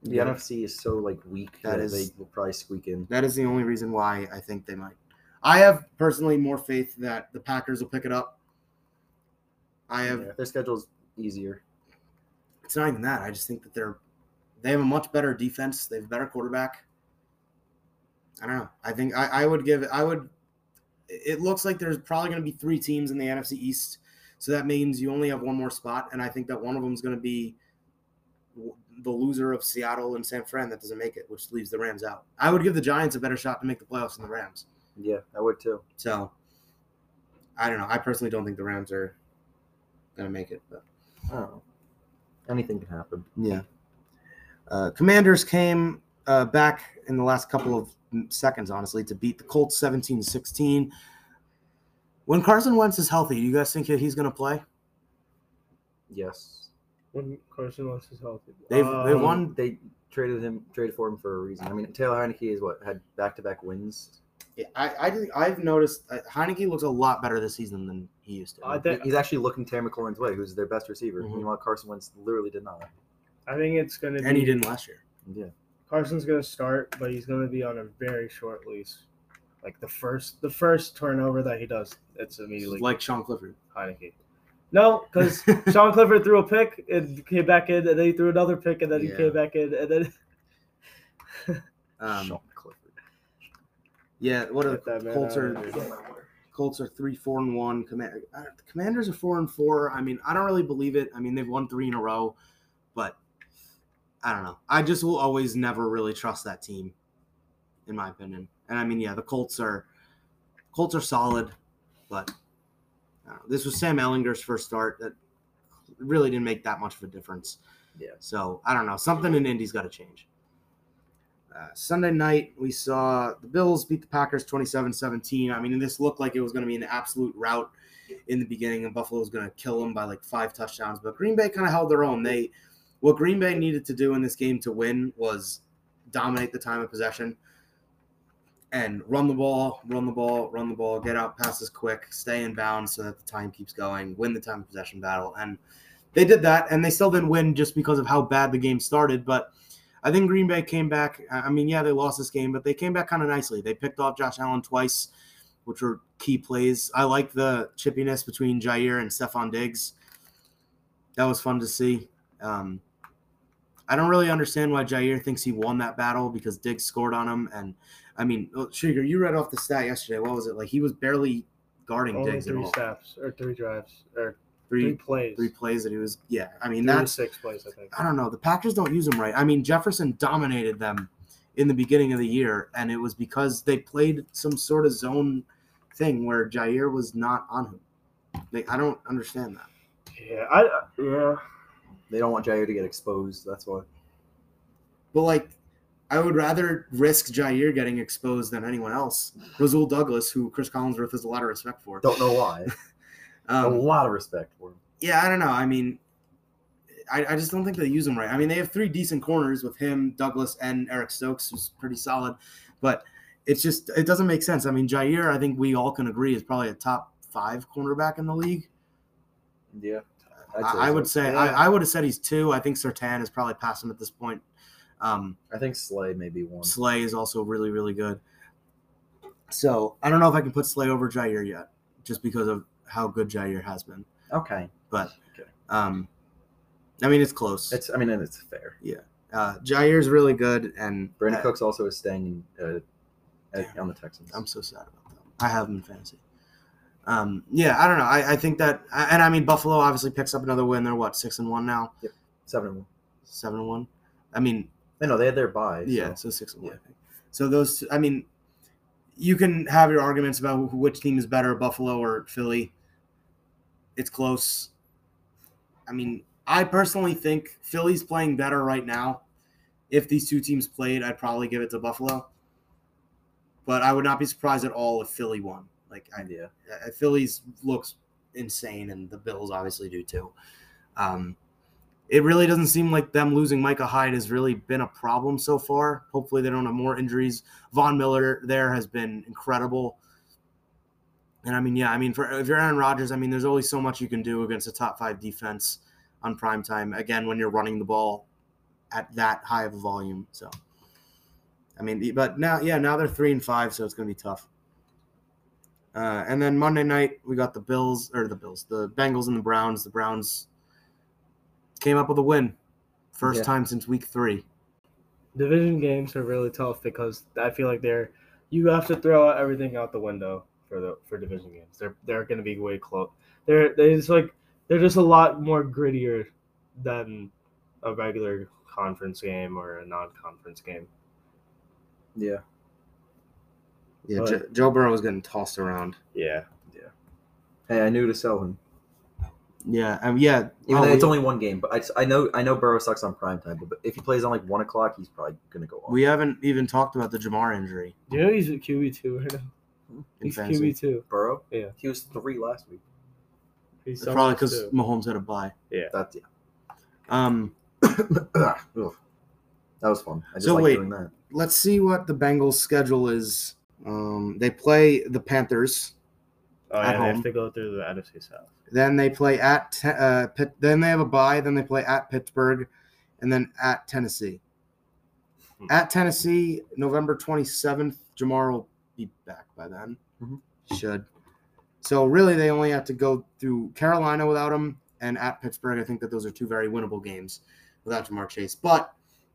The Yeah. NFC is so like weak That that, is- they will probably squeak in. That is the only reason why I think they might. I have personally more faith that the Packers will pick it up. I have. Yeah, their schedule's easier. It's not even that. I just think that they're they have a much better defense. They have a better quarterback. I don't know. I think I, I would give it. I would. It looks like there's probably going to be three teams in the NFC East, so that means you only have one more spot, and I think that one of them is going to be the loser of Seattle and San Fran that doesn't make it, which leaves the Rams out. I would give the Giants a better shot to make the playoffs than the Rams. Yeah, I would too. So I don't know. I personally don't think the Rams are going to make it, but. I don't. Anything can happen. Yeah. Uh, Commanders came uh, back in the last couple of seconds, honestly, to beat the Colts 17 16. When Carson Wentz is healthy, do you guys think that he's going to play? Yes. When Carson Wentz is healthy. They've- Um, they won- They traded him, traded for him for a reason. I mean, Taylor Heinicke is what had back-to-back wins. Yeah, I, I think I've noticed uh, Heinicke looks a lot better this season than he used to. I think He's actually looking Terry McLaurin's way, who's their best receiver. Mhm. Meanwhile, Carson Wentz literally did not. I think it's gonna be and he didn't last year. Yeah. Carson's gonna start, but he's gonna be on a very short lease. Like the first the first turnover that he does, it's immediately Like Sean Clifford. Heinicke. No, because Sean Clifford threw a pick and came back in, and then he threw another pick, and then he Yeah. came back in, and then Um, Sean Clifford. Yeah, what are the Colts are? Colts are three, four, and one. Command, uh, Commanders are four and four. I mean, I don't really believe it. I mean, they've won three in a row, but I don't know. I just will always never really trust that team, in my opinion. And I mean, yeah, the Colts are Colts are solid, but I don't know. this was Sam Ehlinger's first start. That really didn't make that much of a difference. Yeah. So I don't know. Something in Indy's got to change. Uh, Sunday night, we saw the Bills beat the Packers 27 17. I mean, this looked like it was going to be an absolute rout in the beginning, and Buffalo was going to kill them by like five touchdowns. But Green Bay kind of held their own. They, what Green Bay needed to do in this game to win was dominate the time of possession and run the ball, run the ball, run the ball, get out passes quick, stay in bounds so that the time keeps going, win the time of possession battle. And they did that, and they still didn't win just because of how bad the game started. But I think Green Bay came back. I mean, yeah, they lost this game, but they came back kind of nicely. They picked off Josh Allen twice, which were key plays. I like the chippiness between Jair and Stefon Diggs. That was fun to see. Um, I don't really understand why Jair thinks he won that battle because Diggs scored on him. And I mean, oh, Srikar, you read off the stat yesterday. What was it? Like he was barely guarding only Diggs at three all. snaps or three drives or three, Three, plays, three plays that he was. Yeah, I mean Three that's six plays, I think. I don't know. The Packers don't use him right. I mean, Jefferson dominated them in the beginning of the year, and it was because they played some sort of zone thing where Jair was not on him. Like, I don't understand that. Yeah, I uh, yeah. They don't want Jair to get exposed. That's why. But like, I would rather risk Jair getting exposed than anyone else. Rasul Douglas, who Chris Collinsworth has a lot of respect for. Don't know why. a Um, lot of respect for him. yeah, I don't know. I mean, I, I just don't think they use him right. I mean, they have three decent corners with him, Douglas, and Eric Stokes, who's pretty solid, but it's just it doesn't make sense. I mean, Jair, I think we all can agree is probably a top five cornerback in the league. Yeah. I, I'd say I so. would say Yeah. I, I would have said he's two. I think Surtain is probably past him at this point. Um, I think Slay may be one. Slay is also really, really good. So I don't know if I can put Slay over Jair yet, just because of how good Jair has been. Okay. But Okay. um, I mean, it's close. It's. I mean, and it's fair. Yeah. Uh, Jair's really good, and Brandin uh, Cooks also is staying in, uh, on the Texans. I'm so sad about that. I have him in fantasy. Um, yeah, I don't know. I, I think that, and I mean, Buffalo obviously picks up another win. They're what six and one now, Seven and one. seven and one. I mean, I know they had their bye. Yeah, so- so six and one. yeah. I. So those, I mean, you can have your arguments about which team is better, Buffalo or Philly. It's close. I mean, I personally think Philly's playing better right now. If these two teams played, I'd probably give it to Buffalo. But I would not be surprised at all if Philly won. Like, I, yeah. Philly's looks insane, and the Bills obviously do too. Um, it really doesn't seem like them losing Micah Hyde has really been a problem so far. Hopefully, they don't have more injuries. Von Miller there has been incredible. And I mean, yeah, I mean, for if you're Aaron Rodgers, I mean, there's only so much you can do against a top five defense on prime time. Again, when you're running the ball at that high of a volume. So, I mean, but now, yeah, now they're three and five, so it's going to be tough. Uh, and then Monday night we got the Bills or the Bills, the Bengals and the Browns. The Browns came up with a win, first Yeah. time since week three. Division games are really tough because I feel like they're you have to throw everything out the window for the for division games. They're they're going to be way close. They're they just like they're just a lot more grittier than a regular conference game or a non-conference game. Yeah. Yeah, But- Joe Burrow was getting tossed around. Yeah, yeah. Hey, I knew to sell him. Yeah, um, yeah. Even oh, though it's we, only one game, but I, I know I know Burrow sucks on prime time, but if he plays on like one o'clock, he's probably gonna go off. we haven't even talked about the Ja'Marr injury Do you know he's a QB two right now? He's fantasy. QB two. Burrow, Yeah. he was three last week. He's probably someone's because two. Mahomes had a bye. Yeah, that's yeah. Um, Ugh. Ugh. that was fun. I just So like wait. doing that. let's see what the Bengals' schedule is. Um, they play the Panthers. Oh, at yeah, they have to go through the NFC South. Then they play at uh, Pitt, then they have a bye. Then they play at Pittsburgh, and then at Tennessee. Hmm. At Tennessee, November twenty seventh. Ja'Marr will be back by then. Mhm. Should. So really, they only have to go through Carolina without him, and at Pittsburgh. I think that those are two very winnable games without Ja'Marr Chase. But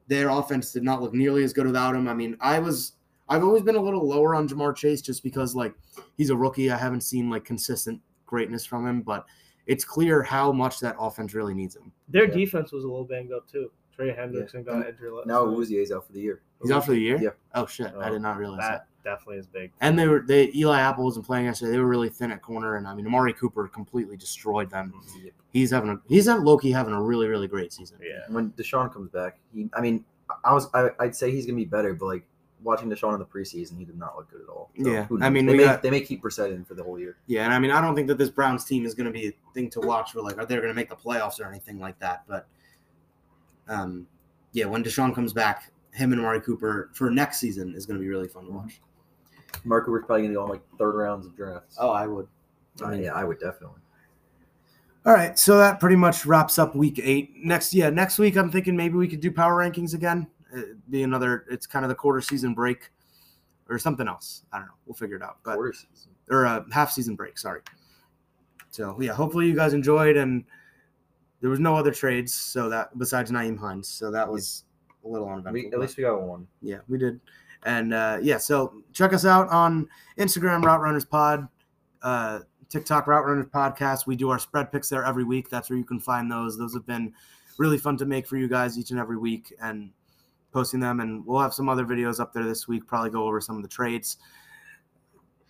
their offense did not look nearly as good without him. I mean, I was. I've always been a little lower on Ja'Marr Chase just because like he's a rookie. I haven't seen like consistent greatness from him, but it's clear how much that offense really needs him. Their Yeah. defense was a little banged up too. Trey Hendrickson got injured. last Now night. is out for the year. He's out for the year. Yeah. Oh shit! I Oh, did not realize that. that definitely is big. And they were they Eli Apple wasn't playing yesterday. They were really thin at corner, and I mean Amari Cooper completely destroyed them. Yeah. He's having a he's at Loki having a really really great season. Yeah. When Deshaun comes back, he. I mean, I was. I, I'd say he's gonna be better, but like watching Deshaun in the preseason, he did not look good at all. Yeah, I mean, they may got- they may keep Brissett in for the whole year. Yeah, and I mean I don't think that this Browns team is going to be a thing to watch for like are they going to make the playoffs or anything like that. But um, yeah, when Deshaun comes back, him and Amari Cooper for next season is going to be really fun to watch. Mark Cooper's probably gonna go on like third rounds of drafts. Oh, I would. I mean, yeah, I would definitely. All right, so that pretty much wraps up week eight. Next, yeah, next week I'm thinking maybe we could do power rankings again. It'd be another. It's kind of the quarter season break, or something else. I don't know. We'll figure it out. But Quarter season. or a half season break. Sorry. So yeah, hopefully you guys enjoyed, and there was no other trades. So that besides Nyheim Hines, so that was a little uneventful. We, at least we got one. yeah, we did. And uh, yeah, so check us out on Instagram, Route Runners Pod, uh, TikTok, Route Runners Podcast. We do our spread picks there every week. That's where you can find those. Those have been really fun to make for you guys each and every week and posting them. And we'll have some other videos up there this week, probably go over some of the trades.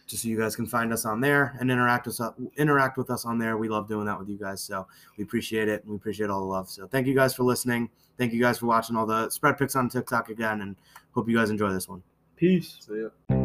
Just so you guys can find us on there and interact with us, interact with us on there. We love doing that with you guys, so we appreciate it and we appreciate all the love. So thank you guys for listening. Thank you guys for watching all the spread picks on TikTok again, and hope you guys enjoy this one. Peace. So yeah.